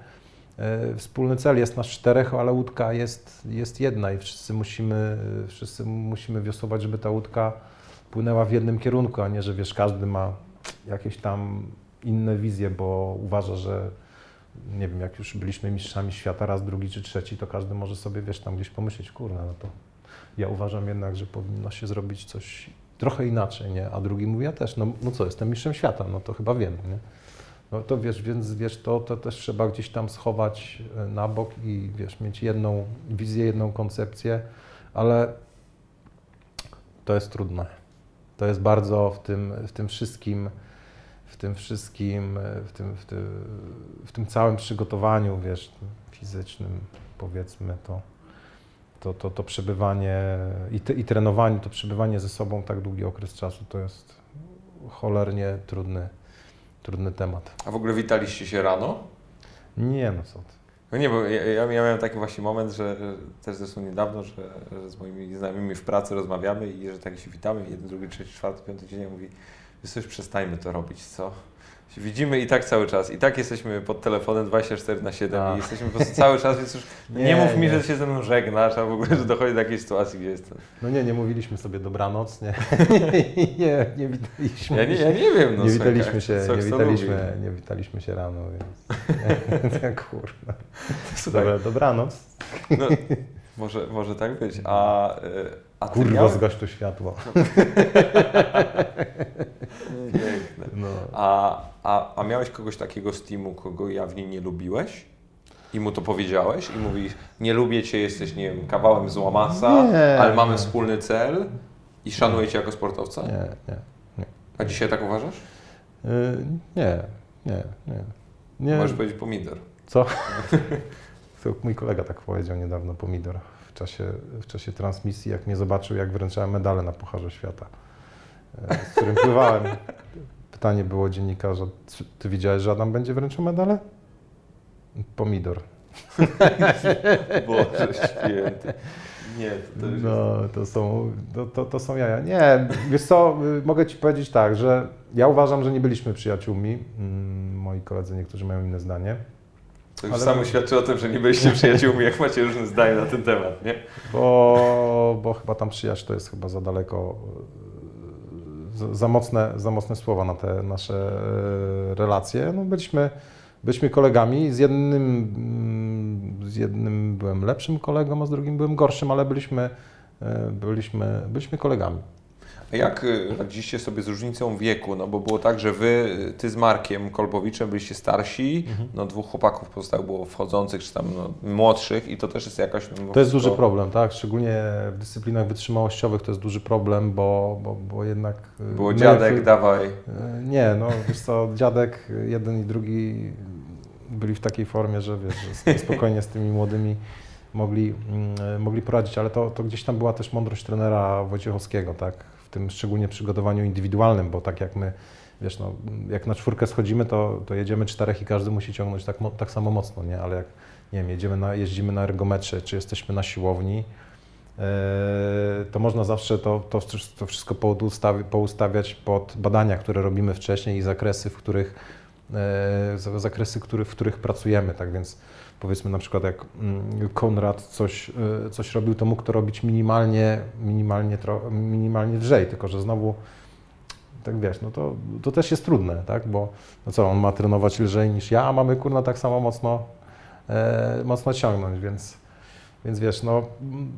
S2: wspólny cel. Jest nas czterech, ale łódka jest, jest jedna i wszyscy musimy, wszyscy musimy wiosłować, żeby ta łódka płynęła w jednym kierunku, a nie, że wiesz, każdy ma jakieś tam inne wizje, bo uważa, że nie wiem, jak już byliśmy mistrzami świata raz, drugi czy trzeci, to każdy może sobie, wiesz, tam gdzieś pomyśleć, kurna, no to ja uważam jednak, że powinno się zrobić coś trochę inaczej, nie? A drugi mówi, ja też, no, no co, jestem mistrzem świata, no to chyba wiem, nie? No to wiesz, więc wiesz, to, to też trzeba gdzieś tam schować e, na bok i wiesz, mieć jedną wizję, jedną koncepcję, ale to jest trudne. To jest bardzo w tym, w tym wszystkim, w tym wszystkim, e, w tym, w tym, w tym całym przygotowaniu, wiesz, fizycznym, powiedzmy, to, to, to, to przebywanie i, te, i trenowanie, to przebywanie ze sobą tak długi okres czasu, to jest cholernie trudny, trudny temat.
S1: A w ogóle witaliście się rano?
S2: Nie no co ty.
S1: No nie, bo ja, ja miałem taki właśnie moment, że też zresztą niedawno, że, że z moimi znajomymi w pracy rozmawiamy i że tak się witamy, jeden, drugi, trzeci, czwarty, piąty dzień, ja mówię, wiesz co, już przestańmy to robić, co? Widzimy i tak cały czas, i tak jesteśmy pod telefonem 24 na 7
S2: A.
S1: i jesteśmy po prostu cały czas, więc już nie,
S2: Nie,
S1: mów mi,
S2: nie.
S1: że się ze mną żegnasz, a w ogóle, że dochodzi do takiej sytuacji, gdzie jestem.
S2: No nie, nie mówiliśmy sobie dobranoc, nie, nie, nie witaliśmy
S1: Ja nie, ja nie wiem, no
S2: nie witaliśmy się,
S1: co
S2: nie witaliśmy, nie witaliśmy się rano, więc kurwa.
S1: Słuchaj,
S2: Dobra, dobranoc.
S1: no, może, może tak być, a, y, a
S2: Kurwa,
S1: miałeś...
S2: zgaś to światło.
S1: Piękne.
S2: No.
S1: A, a, a miałeś kogoś takiego z teamu, kogo jawnie nie lubiłeś? I mu to powiedziałeś i mówisz, nie lubię cię, jesteś, nie wiem, kawałem złamasa,
S2: Nie.
S1: ale mamy wspólny cel i szanuję cię jako sportowca?
S2: Nie, nie.
S1: A dzisiaj tak uważasz?
S2: Y, nie, nie, nie. nie.
S1: Możesz powiedzieć pomidor.
S2: Co? Mój kolega tak powiedział niedawno, pomidor, czasie, w czasie transmisji, jak mnie zobaczył, jak wręczałem medale na Pucharze Świata, e, z którym pływałem. Pytanie było dziennikarza, "Czy ty wiedziałeś, że Adam będzie wręczał medale? Pomidor.
S1: Boże święty. Nie, to, to już
S2: No, to są, to, to, to są jaja. Nie, wiesz co, y, mogę Ci powiedzieć tak, że ja uważam, że nie byliśmy przyjaciółmi. Mm, Moi koledzy niektórzy mają inne zdanie.
S1: To już
S2: Ale-
S1: samo świadczy o tym, że nie byliście przyjaciółmi, jak macie różne zdania na ten temat, nie?
S2: Bo, bo chyba tam przyjaźń to jest chyba za daleko, e, za, mocne, za mocne słowa na te nasze e, relacje. No byliśmy, byliśmy kolegami, z jednym, z jednym byłem lepszym kolegą, a z drugim byłem gorszym, ale byliśmy, e, byliśmy, byliśmy kolegami.
S1: A jak y, radziliście sobie z różnicą wieku? No bo było tak, że wy, y, ty z Markiem Kolbowiczem byliście starsi,
S2: Mhm.
S1: no dwóch chłopaków pozostałych było wchodzących, czy tam no, młodszych i to też jest jakaś... No,
S2: To jest duży problem, tak? Szczególnie w dyscyplinach wytrzymałościowych to jest duży problem, bo, bo, bo jednak... e,
S1: Było
S2: my-
S1: dziadek, dawaj.
S2: E, Nie, no wiesz co, dziadek jeden i drugi byli w takiej formie, że wiesz, że sp- spokojnie z tymi młodymi mogli, mm, mogli poradzić, ale to, to gdzieś tam była też mądrość trenera Wojciechowskiego, tak, w tym szczególnie przygotowaniu indywidualnym, bo tak jak my, wiesz, no, jak na czwórkę schodzimy, to, to jedziemy czterech i każdy musi ciągnąć tak, tak samo mocno, nie, ale jak, nie wiem, jedziemy na, jeździmy na ergometrze, czy jesteśmy na siłowni, e, to można zawsze to, to, to wszystko poustawi- poustawiać pod badania, które robimy wcześniej i zakresy, w których, e, za- zakresy, który, w których pracujemy. Tak więc powiedzmy na przykład jak mm, Konrad coś, e, coś robił, to mógł to robić minimalnie, minimalnie, minimalnie lżej, tylko że znowu tak wiesz, no to, to też jest trudne, tak, bo no co, on ma trenować lżej niż ja, a mamy kurna tak samo mocno, e, mocno ciągnąć, więc więc wiesz, no,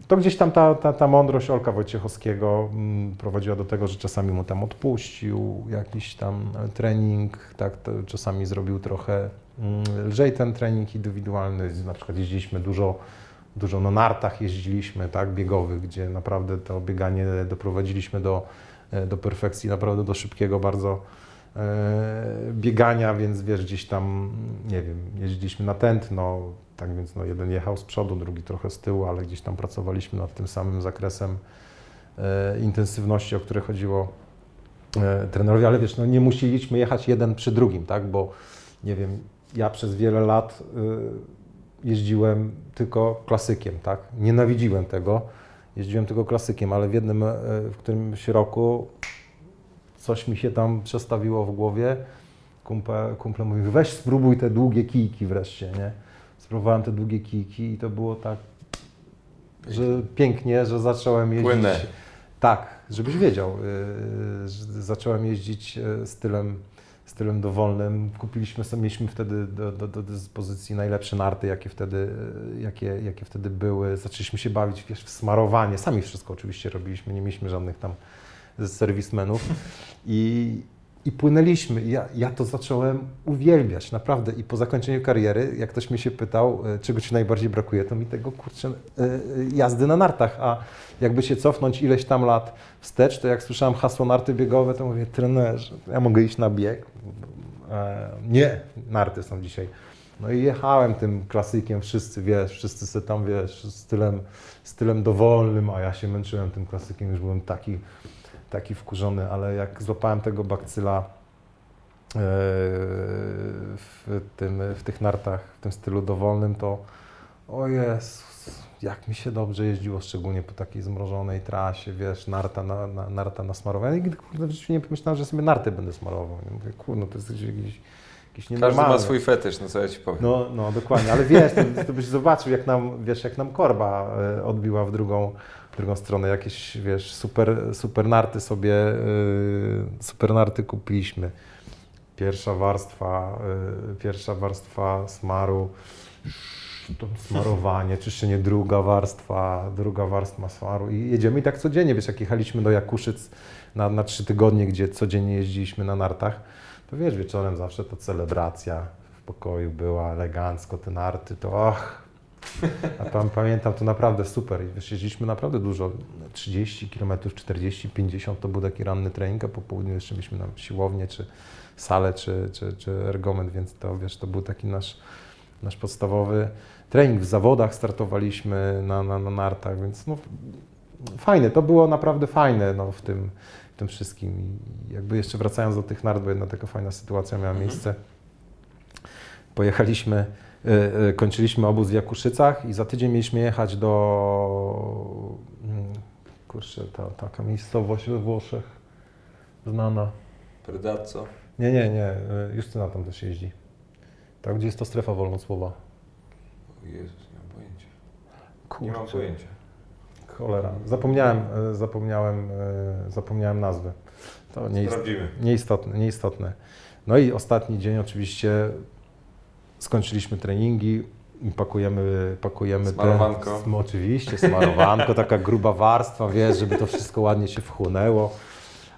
S2: to gdzieś tam ta, ta, ta mądrość Olka Wojciechowskiego mm, prowadziła do tego, że czasami mu tam odpuścił jakiś tam trening, tak, czasami zrobił trochę lżej ten trening indywidualny, na przykład jeździliśmy dużo, dużo na nartach jeździliśmy, tak, biegowych, gdzie naprawdę to bieganie doprowadziliśmy do, e, do perfekcji, naprawdę do szybkiego bardzo e, biegania, więc wiesz, gdzieś tam, nie wiem, jeździliśmy na tętno, tak więc no, jeden jechał z przodu, drugi trochę z tyłu, ale gdzieś tam pracowaliśmy nad tym samym zakresem e, intensywności, o które chodziło trenerowi, ale wiesz, no, nie musieliśmy jechać jeden przy drugim, tak, bo nie wiem, ja przez wiele lat y, jeździłem tylko klasykiem, tak, nienawidziłem tego, jeździłem tylko klasykiem, ale w jednym, e, w którymś roku coś mi się tam przestawiło w głowie, kumple, kumple mówił, weź spróbuj te długie kijki wreszcie, nie? Spróbowałem te długie kijki i to było tak, że pięknie, że zacząłem jeździć.
S1: Płynne.
S2: Tak, żebyś wiedział, że zacząłem jeździć yy, stylem, stylem dowolnym. Kupiliśmy mieliśmy wtedy do, do, do dyspozycji najlepsze narty, jakie wtedy, yy, jakie, jakie wtedy były. Zaczęliśmy się bawić wiesz, w smarowanie. Sami wszystko oczywiście robiliśmy, nie mieliśmy żadnych tam serwismenów. I, i płynęliśmy. Ja, ja to zacząłem uwielbiać, naprawdę. I po zakończeniu kariery, jak ktoś mnie się pytał, e, czego ci najbardziej brakuje, to mi tego kurczę e, e, jazdy na nartach. A jakby się cofnąć ileś tam lat wstecz, to jak słyszałem hasło narty biegowe, to mówię, trenerze, ja mogę iść na bieg? Nie, narty są dzisiaj. No i jechałem tym klasykiem, wszyscy, wiesz, wszyscy se tam, wiesz, stylem, stylem dowolnym, a ja się męczyłem tym klasykiem, już byłem taki taki wkurzony, ale jak złapałem tego bakcyla e, w, tym, w tych nartach, w tym stylu dowolnym, to o Jezus, jak mi się dobrze jeździło, szczególnie po takiej zmrożonej trasie, wiesz, narta na, na, narta nasmarowana. Nigdy kurde, w życiu nie pomyślałem, że sobie narty będę smarował. Nie mówię, kurde, to jest jakiś, jakiś
S1: Każdy
S2: nienormalny.
S1: ma swój fetysz, no co ja Ci powiem.
S2: No, no dokładnie, ale wiesz, to, to byś zobaczył, jak nam, wiesz, jak nam korba e, odbiła w drugą, w drugą stronę. Jakieś, wiesz, super, super narty sobie, e, super narty kupiliśmy. Pierwsza warstwa, e, pierwsza warstwa smaru, smarowanie, czy jeszcze nie druga warstwa, druga warstwa smaru i jedziemy i tak codziennie, wiesz, jak jechaliśmy do Jakuszyc na, na trzy tygodnie, gdzie codziennie jeździliśmy na nartach, to wiesz, wieczorem zawsze to celebracja w pokoju była, elegancko, te narty, to och. A tam pamiętam, to naprawdę super. Wiesz, jeździliśmy naprawdę dużo, 30 km, 40, 50 to był taki ranny trening, a po południu jeszcze mieliśmy na siłownię, czy salę, czy, czy, czy ergometr, więc to wiesz, to był taki nasz, nasz podstawowy trening. W zawodach startowaliśmy na, na, na nartach, więc no, fajne, to było naprawdę fajne no, w tym, w tym wszystkim. I jakby jeszcze wracając do tych nart, bo jedna taka fajna sytuacja miała
S1: Mhm.
S2: miejsce. Pojechaliśmy, kończyliśmy obóz w Jakuszycach i za tydzień mieliśmy jechać do, mm, kurczę, ta, taka miejscowość we Włoszech, znana.
S1: Predazzo.
S2: Nie, nie, nie, y, Justyna tam też jeździ. Tak, gdzie jest to strefa wolnocłowa.
S1: O Jezus, nie mam pojęcia.
S2: Kurczę,
S1: Nie mam pojęcia.
S2: Cholera. Zapomniałem, zapomniałem, zapomniałem nazwy. To nie
S1: Sprawdzimy.
S2: Nieistotne, nieistotne. No i ostatni dzień oczywiście skończyliśmy treningi pakujemy, pakujemy
S1: Smarowanko.
S2: Oczywiście, smarowanko, taka gruba warstwa, wiesz, żeby to wszystko ładnie się wchłonęło.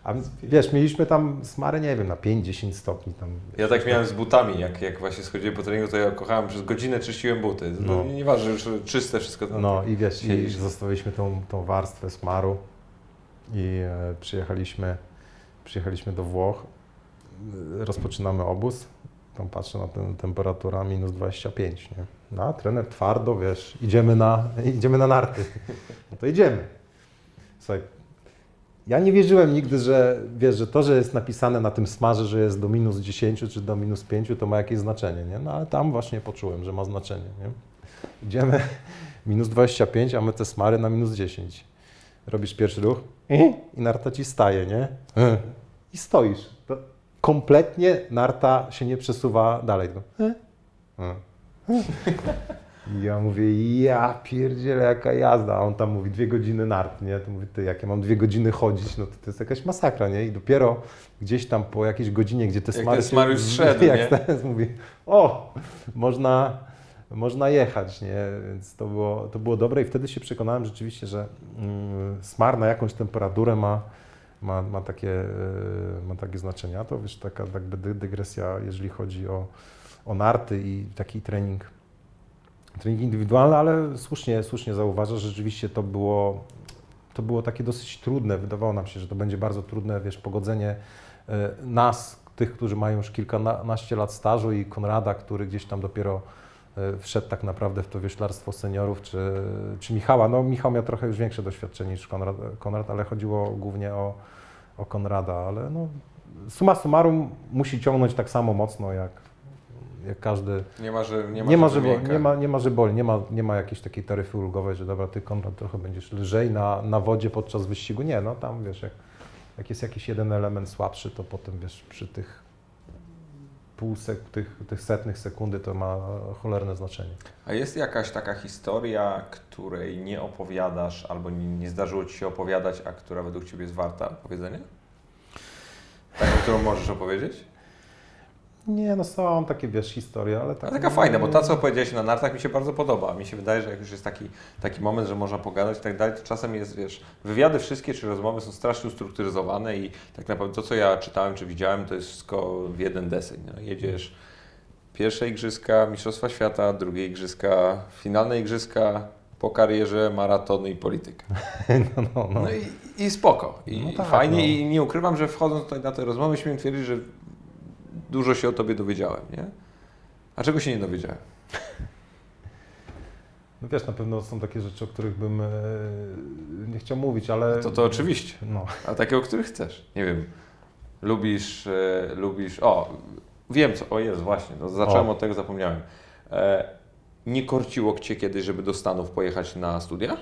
S2: A wiesz, mieliśmy tam smary, nie wiem, na 5-10 stopni tam.
S1: Ja tak miałem z butami, jak, jak właśnie schodziłem po treningu, to ja kochałem, przez godzinę czyściłem buty.
S2: No.
S1: No. Nieważne, już czyste wszystko. to-
S2: No i wiesz, i zostawiliśmy tą, tą warstwę smaru i e, przyjechaliśmy, przyjechaliśmy do Włoch. Rozpoczynamy obóz. Tam patrzę na tę temperaturę minus 25. Nie? No, a trener twardo, wiesz, idziemy na, idziemy na narty. No to idziemy. Słuchaj, ja nie wierzyłem nigdy, że wiesz, że to, że jest napisane na tym smarze, że jest do minus 10 czy do minus 5, to ma jakieś znaczenie, nie? No ale tam właśnie poczułem, że ma znaczenie, nie? Idziemy minus 25, a my te smary na minus 10. Robisz pierwszy ruch i narta ci staje, nie? I stoisz. To kompletnie narta się nie przesuwa dalej. tylko I ja mówię, ja pierdzielę, jaka jazda. A on tam mówi, dwie godziny nart, nie? To mówi, ty, jak ja mam dwie godziny chodzić, no to to jest jakaś masakra, nie? I dopiero gdzieś tam po jakiejś godzinie, gdzie te
S1: Jak
S2: smary
S1: ten smar już zszedł,
S2: jak
S1: nie?
S2: ten mówi, o, można, można jechać, nie? Więc to było, to było dobre i wtedy się przekonałem rzeczywiście, że mm, smar na jakąś temperaturę ma, ma, ma, takie, e, ma takie znaczenie. A to wiesz, taka jakby dy- dygresja, jeżeli chodzi o, o narty i taki trening, trening indywidualny, ale słusznie, słusznie zauważasz, że rzeczywiście to było, to było takie dosyć trudne. Wydawało nam się, że to będzie bardzo trudne, wiesz, pogodzenie e, nas, tych, którzy mają już kilkanaście lat stażu i Konrada, który gdzieś tam dopiero wszedł tak naprawdę w to wioślarstwo seniorów, czy, czy Michała. No Michał miał trochę już większe doświadczenie niż Konrad, Konrad ale chodziło głównie o, o Konrada, ale no, summa summarum musi ciągnąć tak samo mocno jak, jak każdy.
S1: Nie ma, że nie ma,
S2: Nie ma,
S1: że
S2: nie, ma, nie ma, że boli, nie ma, nie ma jakiejś takiej taryfy ulgowej, że dobra, ty Konrad trochę będziesz lżej na, na wodzie podczas wyścigu. Nie, no tam wiesz, jak, jak jest jakiś jeden element słabszy, to potem wiesz, przy tych pół sek, tych, tych setnych sekundy to ma cholerne znaczenie.
S1: A jest jakaś taka historia, której nie opowiadasz albo nie, nie zdarzyło Ci się opowiadać, a która według Ciebie jest warta opowiedzenia? Taką, którą możesz opowiedzieć?
S2: Nie, no są takie, wiesz, historie, ale tak...
S1: A taka fajna, bo ta, co powiedziałeś na nartach, mi się bardzo podoba. Mi się wydaje, że jak już jest taki, taki moment, że można pogadać i tak dalej, to czasem jest, wiesz, wywiady wszystkie czy rozmowy są strasznie ustrukturyzowane i tak naprawdę to, co ja czytałem czy widziałem, to jest wszystko w jeden deseń. No. Jedziesz pierwsze igrzyska, Mistrzostwa Świata, drugie igrzyska, finalne igrzyska, po karierze, maratony i polityka.
S2: no, no, no.
S1: No i, i spoko. I
S2: No tak,
S1: fajnie
S2: no.
S1: i nie ukrywam, że wchodząc tutaj na tę rozmowę, śmiem twierdzić, że dużo się o Tobie dowiedziałem, nie? A czego się nie dowiedziałem?
S2: no wiesz, na pewno są takie rzeczy, o których bym e, nie chciał mówić, ale...
S1: To to oczywiście.
S2: No.
S1: A takie, o których chcesz. Nie wiem. Lubisz, e, lubisz. O, wiem co. O jest właśnie. No, zacząłem
S2: O.
S1: od tego, zapomniałem. E, nie korciło cię kiedyś, żeby do Stanów pojechać na studia?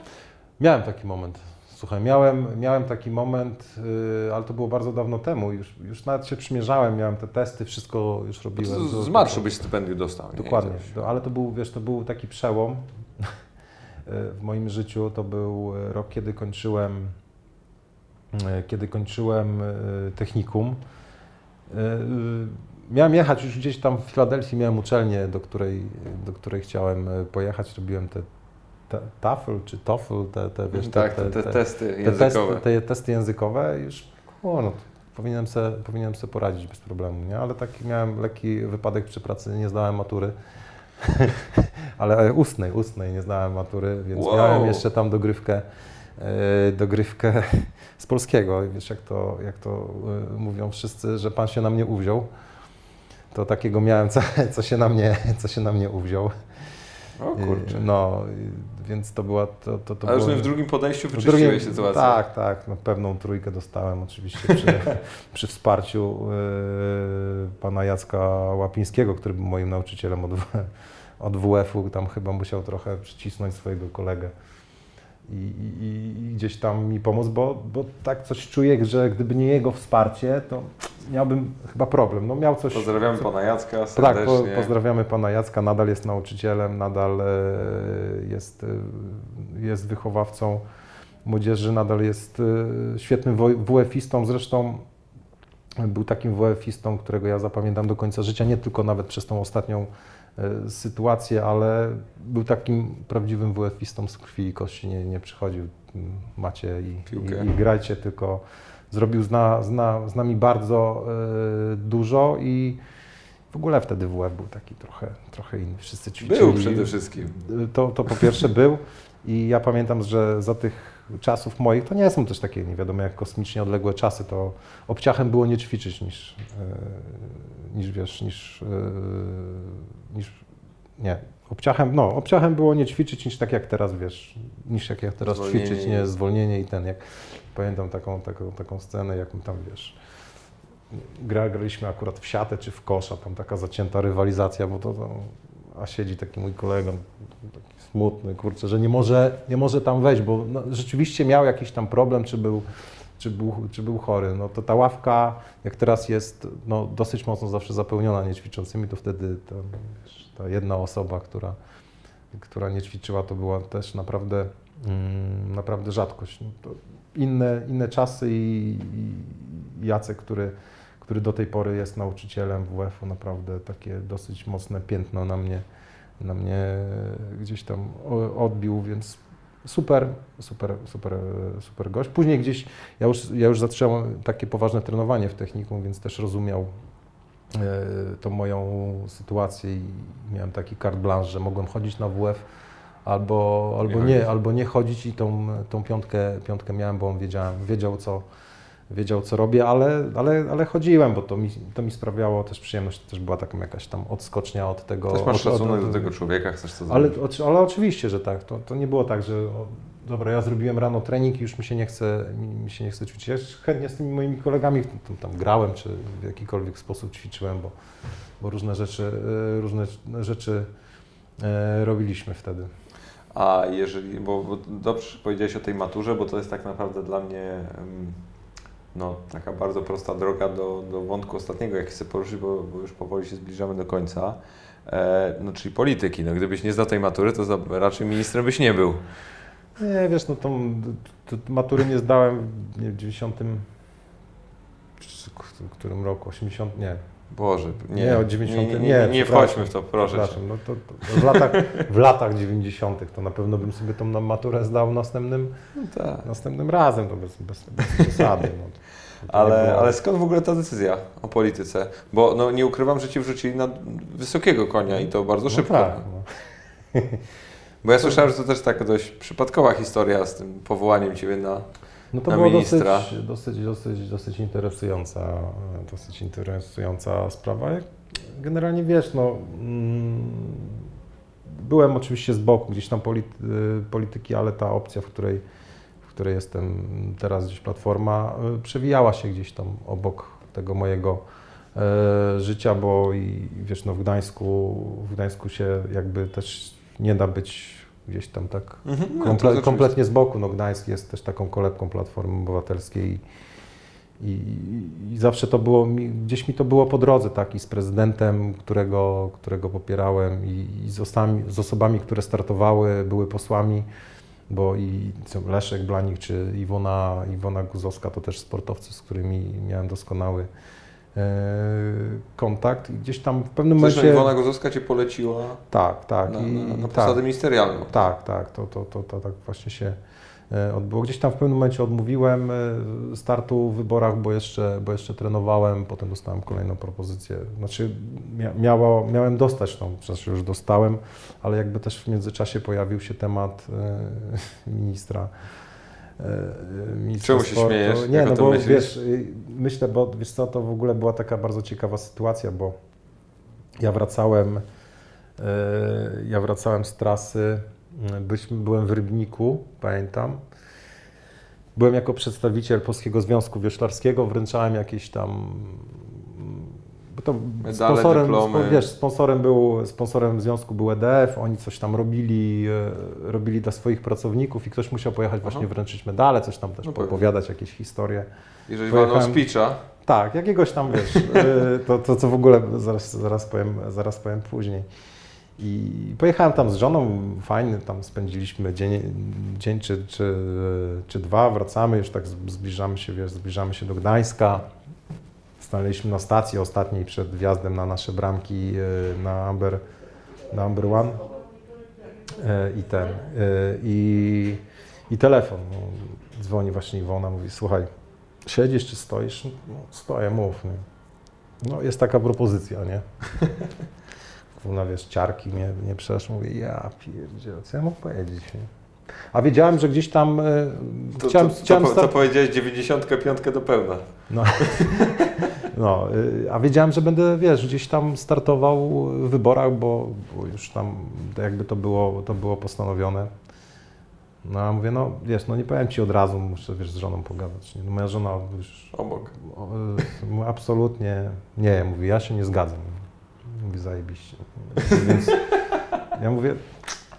S2: Miałem taki moment. Słuchaj, miałem, miałem taki moment, yy, ale to było bardzo dawno temu. Już, już nawet się przymierzałem, miałem te testy, wszystko już robiłem.
S1: Z,
S2: To-
S1: z marszu byś stypendium dostał. nie?
S2: Dokładnie. To, ale to był, wiesz, to był taki przełom yy, w moim życiu. To był rok, kiedy kończyłem, yy, kiedy kończyłem technikum. Miałem jechać już gdzieś tam w Filadelfii, miałem uczelnię, do której, do której chciałem pojechać. Robiłem te, te TOEFL czy TOEFL, te, te, wiesz,
S1: tak, te, te, testy
S2: te
S1: językowe.
S2: testy, te testy językowe już o, no, powinienem sobie powinienem se poradzić bez problemu, nie? Ale taki miałem lekki wypadek przy pracy, nie zdałem matury. Ale ustnej, ustnej nie zdałem matury, więc
S1: Wow.
S2: miałem jeszcze tam dogrywkę, e, dogrywkę z polskiego. I Wiesz, jak to, jak to e, mówią wszyscy, że pan się na mnie uwziął. To takiego miałem, co, co, się, na mnie, co się na mnie uwziął.
S1: O kurczę.
S2: E, No, więc to była... To, to, to
S1: Ale
S2: było,
S1: już w drugim podejściu wyczyściłeś
S2: drugim-
S1: sytuację.
S2: Tak, tak. No, pewną trójkę dostałem oczywiście przy, przy wsparciu yy, pana Jacka Łapińskiego, który był moim nauczycielem od, od WF-u. Tam chyba musiał trochę przycisnąć swojego kolegę. I, i, i gdzieś tam mi pomóc, bo, bo tak coś czuję, że gdyby nie jego wsparcie, to miałbym chyba problem. No miał coś.
S1: Pozdrawiamy
S2: co,
S1: pana Jacka
S2: tak,
S1: serdecznie.
S2: po, pozdrawiamy pana Jacka, nadal jest nauczycielem, nadal e, jest, e, jest wychowawcą młodzieży, nadal jest e, świetnym WF-istą, zresztą był takim WF-istą, którego ja zapamiętam do końca życia, nie tylko nawet przez tą ostatnią sytuację, ale był takim prawdziwym WF-istą z krwi i kości, nie, nie przychodził macie i, i, i grajcie, tylko zrobił z, na, z, na, z nami bardzo e, dużo i w ogóle wtedy WF był taki trochę, trochę inny, wszyscy ćwiczyli.
S1: Był przede wszystkim.
S2: To, to po pierwsze był i ja pamiętam, że za tych czasów moich, to nie są też takie nie wiadomo jak kosmicznie odległe czasy, to obciachem było nie ćwiczyć niż, e, niż wiesz, niż, e, niż nie, obciachem, no, obciachem było nie ćwiczyć niż tak jak teraz, wiesz, niż jak, jak teraz
S1: Zwolnienie.
S2: ćwiczyć, nie, zwolnienie i ten, jak pamiętam taką, taką, taką scenę, jak my tam, wiesz, gra, graliśmy akurat w siatę czy w kosza, tam taka zacięta rywalizacja, bo to, to a siedzi taki mój kolega, taki smutny, kurczę, że nie może, nie może tam wejść, bo no, rzeczywiście miał jakiś tam problem, czy był, czy, był, czy był chory. No to ta ławka, jak teraz jest no, dosyć mocno zawsze zapełniona niećwiczącymi, to wtedy ta, jedna osoba, która, która nie ćwiczyła, to była też naprawdę, mm, naprawdę rzadkość. No, inne, inne czasy i, i Jacek, który, który do tej pory jest nauczycielem WF-u, naprawdę takie dosyć mocne piętno na mnie, na mnie gdzieś tam odbił, więc super, super, super, super gość. Później gdzieś, ja już, ja już zacząłem takie poważne trenowanie w technikum, więc też rozumiał e, tą moją sytuację i miałem taki carte blanche, że mogłem chodzić na WF albo, albo
S1: Nie
S2: nie,
S1: chodzić.
S2: albo nie chodzić i tą, tą piątkę, piątkę miałem, bo on wiedział, wiedział co, wiedział, co robię, ale, ale, ale chodziłem, bo to mi, to mi sprawiało też przyjemność, to też była taka jakaś tam odskocznia od tego.
S1: Też masz
S2: od-
S1: szacunek
S2: od-
S1: do tego człowieka, chcesz to
S2: ale,
S1: zrobić.
S2: ale oczywiście, że tak. To, to nie było tak, że o, dobra, ja zrobiłem rano trening i już mi się nie chce, mi, mi się nie chce ćwiczyć. Ja chętnie z tymi moimi kolegami tam, tam grałem, czy w jakikolwiek sposób ćwiczyłem, bo, bo różne rzeczy, e, różne rzeczy e, robiliśmy wtedy.
S1: A jeżeli, bo, bo dobrze powiedziałeś o tej maturze, bo to jest tak naprawdę dla mnie no, taka bardzo prosta droga do, do wątku ostatniego, jaki chcę poruszyć, bo, bo już powoli się zbliżamy do końca. E, no, czyli polityki. No, gdybyś nie zdał tej matury, to za, raczej ministrem byś nie był.
S2: Nie, wiesz, no tą t- t- matury nie zdałem w 90. czy w którym roku? 80? Nie.
S1: Boże, nie,
S2: Nie, od 90.
S1: nie, nie,
S2: nie,
S1: nie, wchodźmy w to, proszę.
S2: Przepraszam, no to, to w, latach, w latach 90. to na pewno bym sobie tą maturę zdał następnym,
S1: No, tak.
S2: następnym razem, to bez, bez, bez przesady. No.
S1: Ale, ale skąd w ogóle ta decyzja o polityce? Bo no, nie ukrywam, że ci wrzucili na wysokiego konia i to bardzo
S2: no
S1: szybko.
S2: Tak, no.
S1: Bo ja słyszałem, że to też taka dość przypadkowa historia z tym powołaniem ciebie na.
S2: No to była dosyć, dosyć, dosyć, dosyć interesująca, dosyć interesująca sprawa. Generalnie wiesz, no, mm, byłem oczywiście z boku gdzieś tam polity, polityki, ale ta opcja, w której, w której jestem teraz gdzieś Platforma, y, przewijała się gdzieś tam obok tego mojego e, życia, bo i wiesz, no w Gdańsku, w Gdańsku się jakby też nie da być gdzieś tam tak
S1: Mhm, no,
S2: Komple, kompletnie z boku. No, Gdańsk jest też taką kolebką Platformy Obywatelskiej i, i, i zawsze to było, mi, gdzieś mi to było po drodze, tak, i z prezydentem, którego, którego popierałem i, i z, osobami, z osobami, które startowały, były posłami, bo i Leszek Blanik czy Iwona, Iwona Guzowska to też sportowcy, z którymi miałem doskonały kontakt i gdzieś tam w pewnym
S1: Zresztą
S2: momencie...
S1: Iwona Gozowska cię poleciła
S2: Tak, tak.
S1: na,
S2: i,
S1: na, na
S2: tak.
S1: posadę ministerialną.
S2: Tak, tak, to, to, to, to tak właśnie się e, odbyło. Gdzieś tam w pewnym momencie odmówiłem e, startu w wyborach, bo jeszcze, bo jeszcze trenowałem, potem dostałem kolejną propozycję. Znaczy mia, miało, miałem dostać tą, w sensie już dostałem, ale jakby też w międzyczasie pojawił się temat e, ministra. E, ministra
S1: Czemu się
S2: sportu.
S1: śmiejesz?
S2: Nie, no bo
S1: myślisz?
S2: wiesz, y, myślę, bo wiesz co, to w ogóle była taka bardzo ciekawa sytuacja, bo ja wracałem, e, ja wracałem z trasy, byliśmy, byłem w Rybniku, pamiętam. Byłem jako przedstawiciel Polskiego Związku Wioślarskiego, wręczałem jakieś tam, to
S1: Medale,
S2: sponsorem,
S1: dyplomy.
S2: wiesz, sponsorem był, sponsorem związku był EDF, oni coś tam robili, e, robili dla swoich pracowników i ktoś musiał pojechać właśnie
S1: Aha.
S2: wręczyć medale, coś tam też
S1: No
S2: opowiadać, jakieś historie.
S1: Jeżeli
S2: Pojechałem-
S1: walną speecha,
S2: Tak, jakiegoś tam, wiesz, e, to, to co w ogóle zaraz, zaraz, powiem, zaraz powiem później. I pojechałem tam z żoną, fajny, tam spędziliśmy dzień, dzień czy, czy, czy dwa, wracamy, już tak zbliżamy się, wiesz, zbliżamy się do Gdańska. Stanęliśmy na stacji ostatniej przed wjazdem na nasze bramki e, na Amber, na Amber One E, i ten, e, i, i telefon. No, dzwoni właśnie Iwona, mówi, słuchaj, siedzisz czy stoisz? No, stoję, mów. Nie? No jest taka propozycja, nie? Kurna, wiesz, ciarki mnie nie przeszły. Mówię, ja pierdzielę, co ja mógł powiedzieć, nie? A wiedziałem, że gdzieś tam e,
S1: to,
S2: chciałem,
S1: to, to,
S2: chciałem
S1: po-
S2: start-
S1: to powiedziałeś 95 do pełna.
S2: no, no, y, a wiedziałem, że będę, wiesz, gdzieś tam startował w wyborach, bo, bo już tam jakby to było, to było postanowione. No a mówię, no wiesz, no nie powiem Ci od razu, muszę, wiesz, z żoną pogadać. Nie? No, moja żona już
S1: Obok.
S2: o, y, absolutnie nie, mówi, ja się nie zgadzam. Mówi, zajebiście. Więc ja mówię,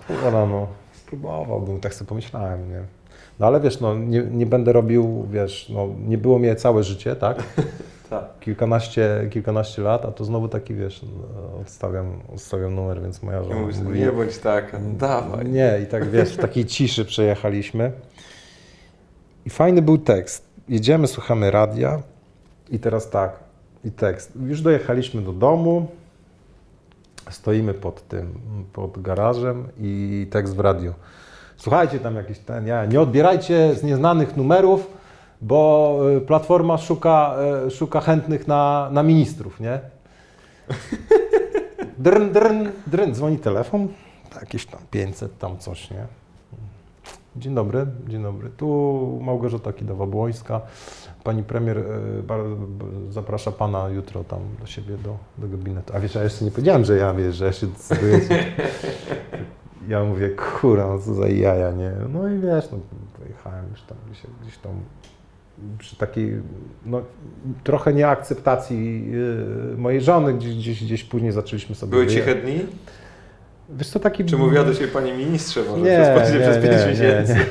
S2: kurwa, no, spróbowałbym, tak sobie pomyślałem, nie. No ale wiesz, no nie, nie będę robił, wiesz, no nie było mnie całe życie, tak?
S1: Tak.
S2: Kilkanaście, kilkanaście lat, a to znowu taki, wiesz, no, odstawiam, odstawiam numer, więc moja żona
S1: mówisz,
S2: mówi,
S1: nie bądź taka, dawaj.
S2: nie, i tak wiesz, w takiej ciszy przejechaliśmy. I fajny był tekst. Jedziemy, słuchamy radia i teraz tak, i tekst. Już dojechaliśmy do domu, stoimy pod tym, pod garażem i tekst w radiu. Słuchajcie tam jakiś ten, ja, nie odbierajcie z nieznanych numerów, bo y, Platforma szuka, y, szuka chętnych na, na ministrów, nie? Drn, drn, drn, dzwoni telefon, jakieś tam 500, tam coś, nie? Dzień dobry, dzień dobry. Tu Małgorzata Kidawa-Błońska. Pani premier b- zaprasza pana jutro tam do siebie, do, do gabinetu. A wiesz, ja jeszcze nie powiedziałem, że ja wiesz, że ja się decyduję. Ja mówię, kurwa, no co za jaja, nie? No i wiesz, no pojechałem już tam gdzieś, gdzieś tam przy takiej, no trochę nieakceptacji yy, mojej żony, gdzieś, gdzieś, gdzieś później zaczęliśmy sobie...
S1: Były ciche dni?
S2: Wiesz co, taki...
S1: Czy mówiła do Ciebie Panie Ministrze może
S2: Nie,
S1: przez,
S2: nie,
S1: przez
S2: nie,
S1: 5
S2: nie,
S1: miesięcy?
S2: nie.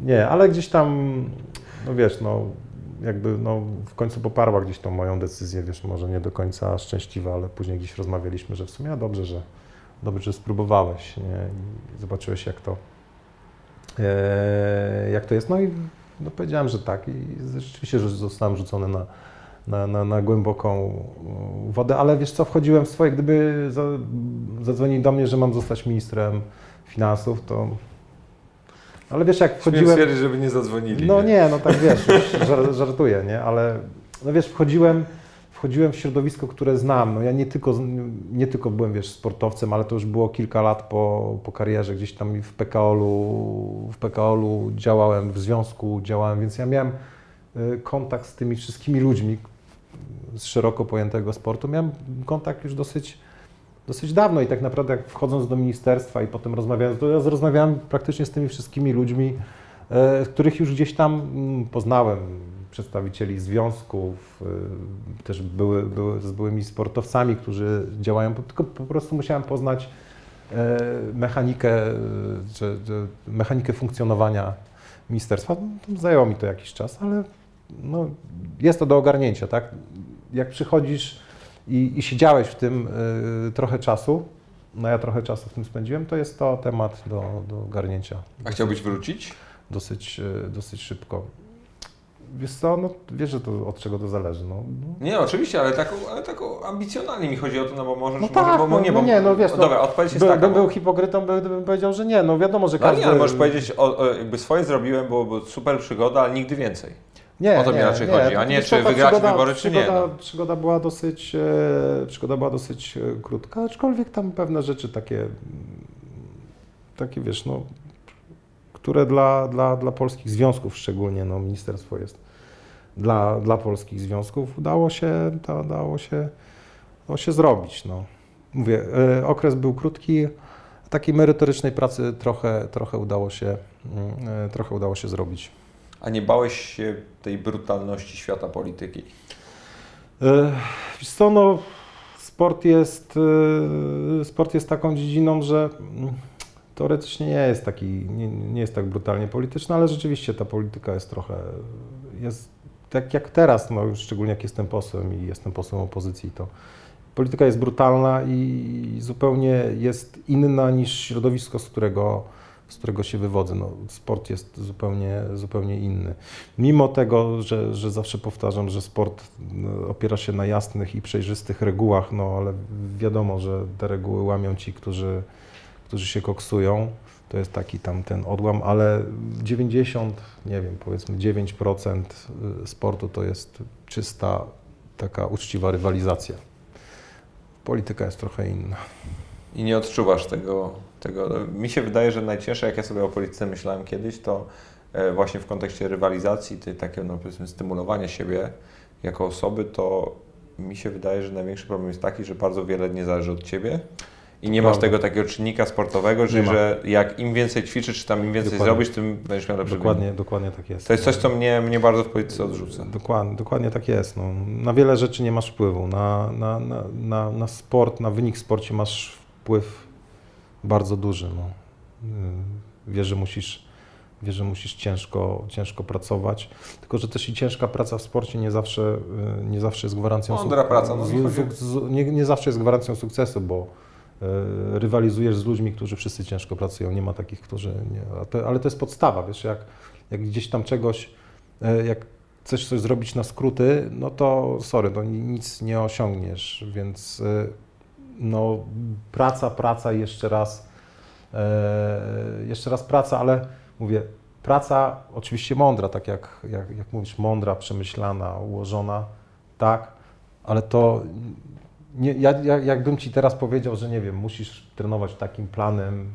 S2: Nie, ale gdzieś tam, no wiesz, no jakby no, w końcu poparła gdzieś tą moją decyzję, wiesz, może nie do końca szczęśliwa, ale później gdzieś rozmawialiśmy, że w sumie a dobrze, że dobrze, że spróbowałeś nie? i zobaczyłeś jak to, e, jak to jest. No i no, powiedziałem, że tak i rzeczywiście że zostałem rzucony na, na, na, na głęboką wodę, ale wiesz co, wchodziłem w swoje, gdyby za, zadzwonili do mnie, że mam zostać ministrem finansów, to... Ale wiesz, jak
S1: Śmiem
S2: wchodziłem...
S1: stwierdzić, żeby nie zadzwonili.
S2: No nie, no tak wiesz, żartuję, nie? Ale no wiesz, wchodziłem, wchodziłem w środowisko, które znam. No ja nie tylko, nie tylko byłem, wiesz, sportowcem, ale to już było kilka lat po, po karierze, gdzieś tam w PKOL-u, w PKOL-u działałem, w związku działałem, więc ja miałem y, kontakt z tymi wszystkimi ludźmi z szeroko pojętego sportu. Miałem kontakt już dosyć, dosyć dawno i tak naprawdę jak wchodząc do ministerstwa i potem rozmawiając, to ja rozmawiałem praktycznie z tymi wszystkimi ludźmi, e, których już gdzieś tam mm, poznałem, przedstawicieli związków, e, też były, były, z byłymi sportowcami, którzy działają, tylko po prostu musiałem poznać e, mechanikę, czy, czy mechanikę funkcjonowania ministerstwa. Zajęło mi to jakiś czas, ale no, jest to do ogarnięcia, tak? Jak przychodzisz i, i siedziałeś w tym y, trochę czasu, no ja trochę czasu w tym spędziłem, to jest to temat do, do ogarnięcia.
S1: A chciałbyś wrócić?
S2: Dosyć, y, dosyć szybko. Wiesz co, no wiesz, że to od czego to zależy, no. no.
S1: Nie, oczywiście, ale tak, ale tak ambicjonalnie mi chodzi o to, no bo możesz,
S2: No
S1: może,
S2: tak,
S1: bo, bo
S2: no,
S1: nie,
S2: no
S1: bo,
S2: nie, no wiesz, no,
S1: Dobra, odpowiedź jest
S2: By,
S1: taka.
S2: bym
S1: bo-
S2: był hipokrytą, by- gdybym powiedział, że nie, no wiadomo, że
S1: No
S2: każdy...
S1: nie, ale możesz powiedzieć, o, o, jakby swoje zrobiłem, było, było super przygoda, ale nigdy więcej.
S2: Nie,
S1: O to mi raczej chodzi, a nie, czy wygrać
S2: przygoda-
S1: wybory, czy nie,
S2: Przygoda,
S1: no.
S2: przygoda była dosyć, e, przygoda była dosyć e, krótka, aczkolwiek tam pewne rzeczy takie, takie wiesz, no, które dla, dla, dla polskich związków szczególnie, no, ministerstwo jest dla, dla polskich związków, udało się, da, dało się, dało się zrobić, no. Mówię, e, okres był krótki, takiej merytorycznej pracy trochę, trochę udało się, mm, e, trochę udało się zrobić.
S1: A nie bałeś się tej brutalności świata polityki?
S2: E, Wiesz co, no, sport jest, sport jest taką dziedziną, że mm, teoretycznie nie jest taki, nie, nie jest tak brutalnie polityczny, ale rzeczywiście ta polityka jest trochę, jest tak jak teraz, no szczególnie jak jestem posłem i jestem posłem opozycji, to polityka jest brutalna i zupełnie jest inna niż środowisko, z którego, z którego się wywodzę. No, sport jest zupełnie, zupełnie inny. Mimo tego, że, że zawsze powtarzam, że sport no, opiera się na jasnych i przejrzystych regułach, no ale wiadomo, że te reguły łamią ci, którzy, którzy się koksują. To jest taki tam ten odłam, ale 90, nie wiem, powiedzmy 9% sportu to jest czysta taka uczciwa rywalizacja. Polityka jest trochę inna.
S1: I nie odczuwasz tego, tego. Mi się wydaje, że najcięższe, jak ja sobie o polityce myślałem kiedyś, to e, właśnie w kontekście rywalizacji, tej takiego, no powiedzmy, stymulowania siebie jako osoby, to mi się wydaje, że największy problem jest taki, że bardzo wiele nie zależy od Ciebie i nie masz
S2: Prawda.
S1: tego takiego czynnika sportowego, że, że jak im więcej ćwiczysz, czy tam im więcej
S2: Dokładnie.
S1: zrobisz, tym będziesz miał lepszy wynik.
S2: Dokładnie, dokładnie tak jest.
S1: To jest coś, co mnie, mnie bardzo w polityce odrzuca.
S2: Dokładnie, dokładnie tak jest. No. Na wiele rzeczy nie masz wpływu. Na, na, na, na, na sport, na wynik w sporcie masz wpływ bardzo duży. No. Yy, Wiesz, że musisz, wiesz, że musisz ciężko, ciężko pracować. Tylko, że też i ciężka praca w sporcie nie zawsze, yy, nie zawsze jest gwarancją
S1: Mądra praca, no
S2: z- z- z- nie, nie zawsze jest gwarancją sukcesu, bo rywalizujesz z ludźmi, którzy wszyscy ciężko pracują. Nie ma takich, którzy nie. Ale to jest podstawa, wiesz, jak, jak gdzieś tam czegoś, yy, jak chcesz coś zrobić na skróty, no to sorry, no ni- nic nie osiągniesz, więc y, no praca, praca jeszcze raz, e, jeszcze raz praca, ale mówię, praca oczywiście mądra, tak jak, jak, jak mówisz, mądra, przemyślana, ułożona, tak, ale to nie, ja, ja, jakbym Ci teraz powiedział, że nie wiem, musisz trenować takim planem,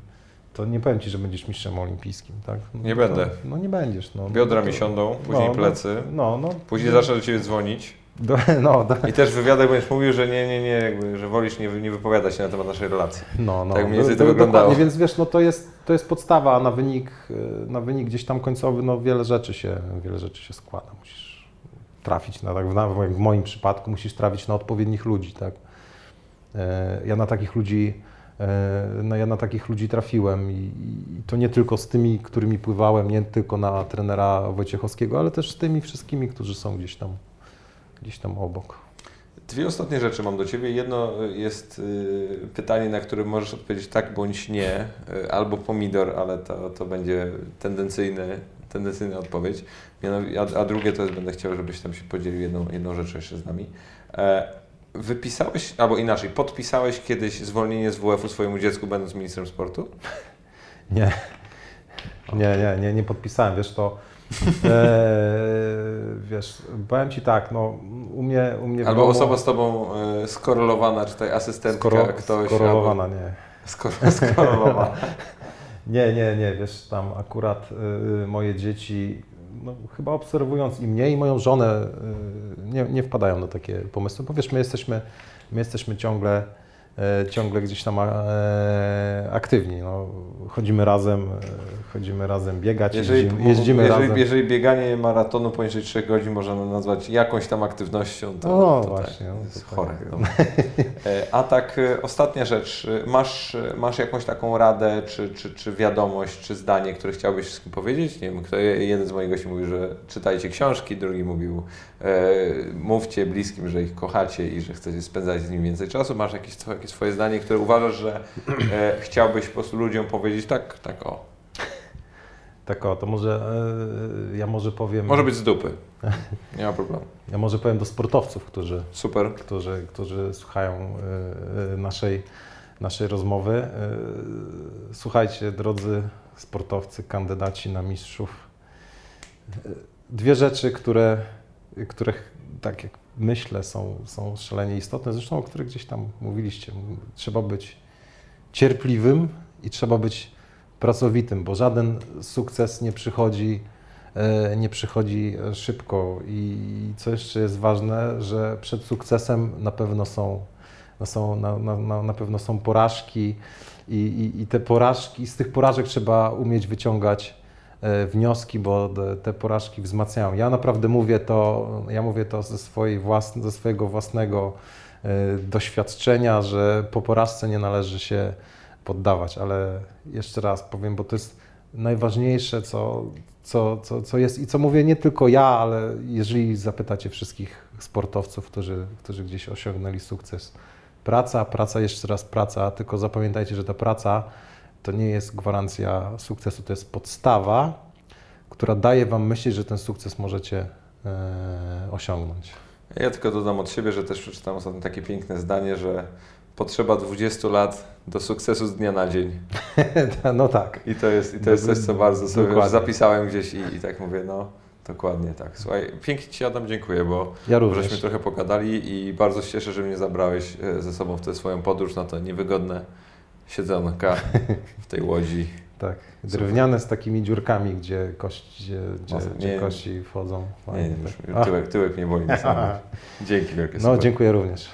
S2: to nie powiem Ci, że będziesz mistrzem olimpijskim, tak? No,
S1: Nie
S2: to,
S1: będę.
S2: No nie będziesz. No,
S1: Biodra
S2: to,
S1: mi siądą, później
S2: no,
S1: plecy,
S2: No, no.
S1: później zacznę do Ciebie dzwonić.
S2: Do, no, do,
S1: I też w wywiadach będziesz mówił, że nie, nie, nie, jakby, że wolisz nie, nie wypowiadać się na temat naszej relacji.
S2: no, no.
S1: Tak mniej więcej to
S2: do-
S1: wyglądało.
S2: Dokładnie, więc wiesz, no to jest, to jest podstawa, a na wynik, y, na wynik gdzieś tam końcowy, no wiele rzeczy się, wiele rzeczy się składa. Musisz trafić na, tak, w moim przypadku, musisz trafić na odpowiednich ludzi, tak. E, Ja na takich ludzi, e, no ja na takich ludzi trafiłem i, to nie tylko z tymi, którymi pływałem, nie tylko na trenera Wojciechowskiego, ale też z tymi wszystkimi, którzy są gdzieś tam, gdzieś tam obok.
S1: Dwie ostatnie rzeczy mam do Ciebie. Jedno jest y, pytanie, na które możesz odpowiedzieć tak bądź nie, albo pomidor, ale to, to będzie tendencyjny, tendencyjna odpowiedź. A, a drugie to jest, będę chciał, żebyś tam się podzielił jedną, jedną rzeczą jeszcze z nami. E, wypisałeś, albo inaczej, podpisałeś kiedyś zwolnienie z WF-u swojemu dziecku, będąc ministrem sportu?
S2: Nie. Nie, nie, nie, nie podpisałem, wiesz, to e, wiesz, powiem Ci tak, no u mnie, u mnie
S1: Albo
S2: domu-
S1: osoba z Tobą y, skorelowana, czy tutaj asystentka,
S2: skoro,
S1: ktoś.
S2: skorelowana, nie.
S1: Albo, skor- skorelowana.
S2: Nie, nie, nie, wiesz, tam akurat y, moje dzieci, no, chyba obserwując i mnie, i moją żonę, y, nie, nie wpadają na takie pomysły, bo wiesz, my jesteśmy, my jesteśmy ciągle, ciągle gdzieś tam e, aktywni, no, chodzimy razem, e, chodzimy razem biegać,
S1: Jeżeli,
S2: jeździmy, jeździmy
S1: jeżeli,
S2: razem.
S1: jeżeli bieganie maratonu poniżej 3 godzin można nazwać jakąś tam aktywnością, to,
S2: No,
S1: to
S2: właśnie,
S1: tak,
S2: no,
S1: jest
S2: to
S1: chore.
S2: tak.
S1: E, A tak, e, ostatnia rzecz. E, Masz, e, masz jakąś taką radę, czy, czy, czy wiadomość, czy zdanie, które chciałbyś wszystkim powiedzieć? Nie wiem, kto, jeden z moich gości mówił, że czytajcie książki, drugi mówił, e, mówcie bliskim, że ich kochacie i że chcecie spędzać z nimi więcej czasu. Masz jakieś, twoje- jakieś swoje zdanie, które uważasz, że e, chciałbyś po prostu ludziom powiedzieć tak, tak o.
S2: Tak o, to może e, ja może powiem,
S1: Może być z dupy. Nie ma problemu.
S2: ja może powiem do sportowców, którzy,
S1: Super.
S2: którzy, którzy słuchają e, e, naszej, naszej rozmowy. E, Słuchajcie, drodzy sportowcy, kandydaci na mistrzów. E, Dwie rzeczy, które, które tak jak myślę są, są szalenie istotne, zresztą o których gdzieś tam mówiliście. Trzeba być cierpliwym i trzeba być pracowitym, bo żaden sukces nie przychodzi, e, nie przychodzi szybko. I co jeszcze jest ważne, że przed sukcesem na pewno są, są, na, na, na, pewno są porażki i, i, i te porażki, z tych porażek trzeba umieć wyciągać e, wnioski, bo te porażki wzmacniają. Ja naprawdę mówię to, ja mówię to ze, swojej własne, ze swojego własnego e, doświadczenia, że po porażce nie należy się poddawać, ale jeszcze raz powiem, bo to jest najważniejsze, co, co, co, co jest i co mówię nie tylko ja, ale jeżeli zapytacie wszystkich sportowców, którzy, którzy gdzieś osiągnęli sukces, praca, praca, jeszcze raz praca, tylko zapamiętajcie, że ta praca to nie jest gwarancja sukcesu, to jest podstawa, która daje Wam myśleć, że ten sukces możecie e, osiągnąć.
S1: Ja tylko dodam od siebie, że też przeczytałem ostatnio takie piękne zdanie, że potrzeba 20 lat do sukcesu z dnia na dzień.
S2: no tak.
S1: I to jest, i to jest coś, co bardzo sobie
S2: Dokładnie.
S1: zapisałem gdzieś i, i tak mówię, no dokładnie tak. Słuchaj, pięknie Ci Adam dziękuję, bo
S2: Ja również.
S1: żeśmy trochę pogadali i bardzo się cieszę, że mnie zabrałeś e, ze sobą w tę swoją podróż na to niewygodne siedzonka w tej łodzi.
S2: Tak, drewniane z takimi dziurkami, gdzie kości, gdzie, gdzie, gdzie
S1: Nie.
S2: kości wchodzą.
S1: Nie, już
S2: tak.
S1: już tyłek, tyłek mnie boli. Dzięki wielkie.
S2: No,
S1: super.
S2: dziękuję również.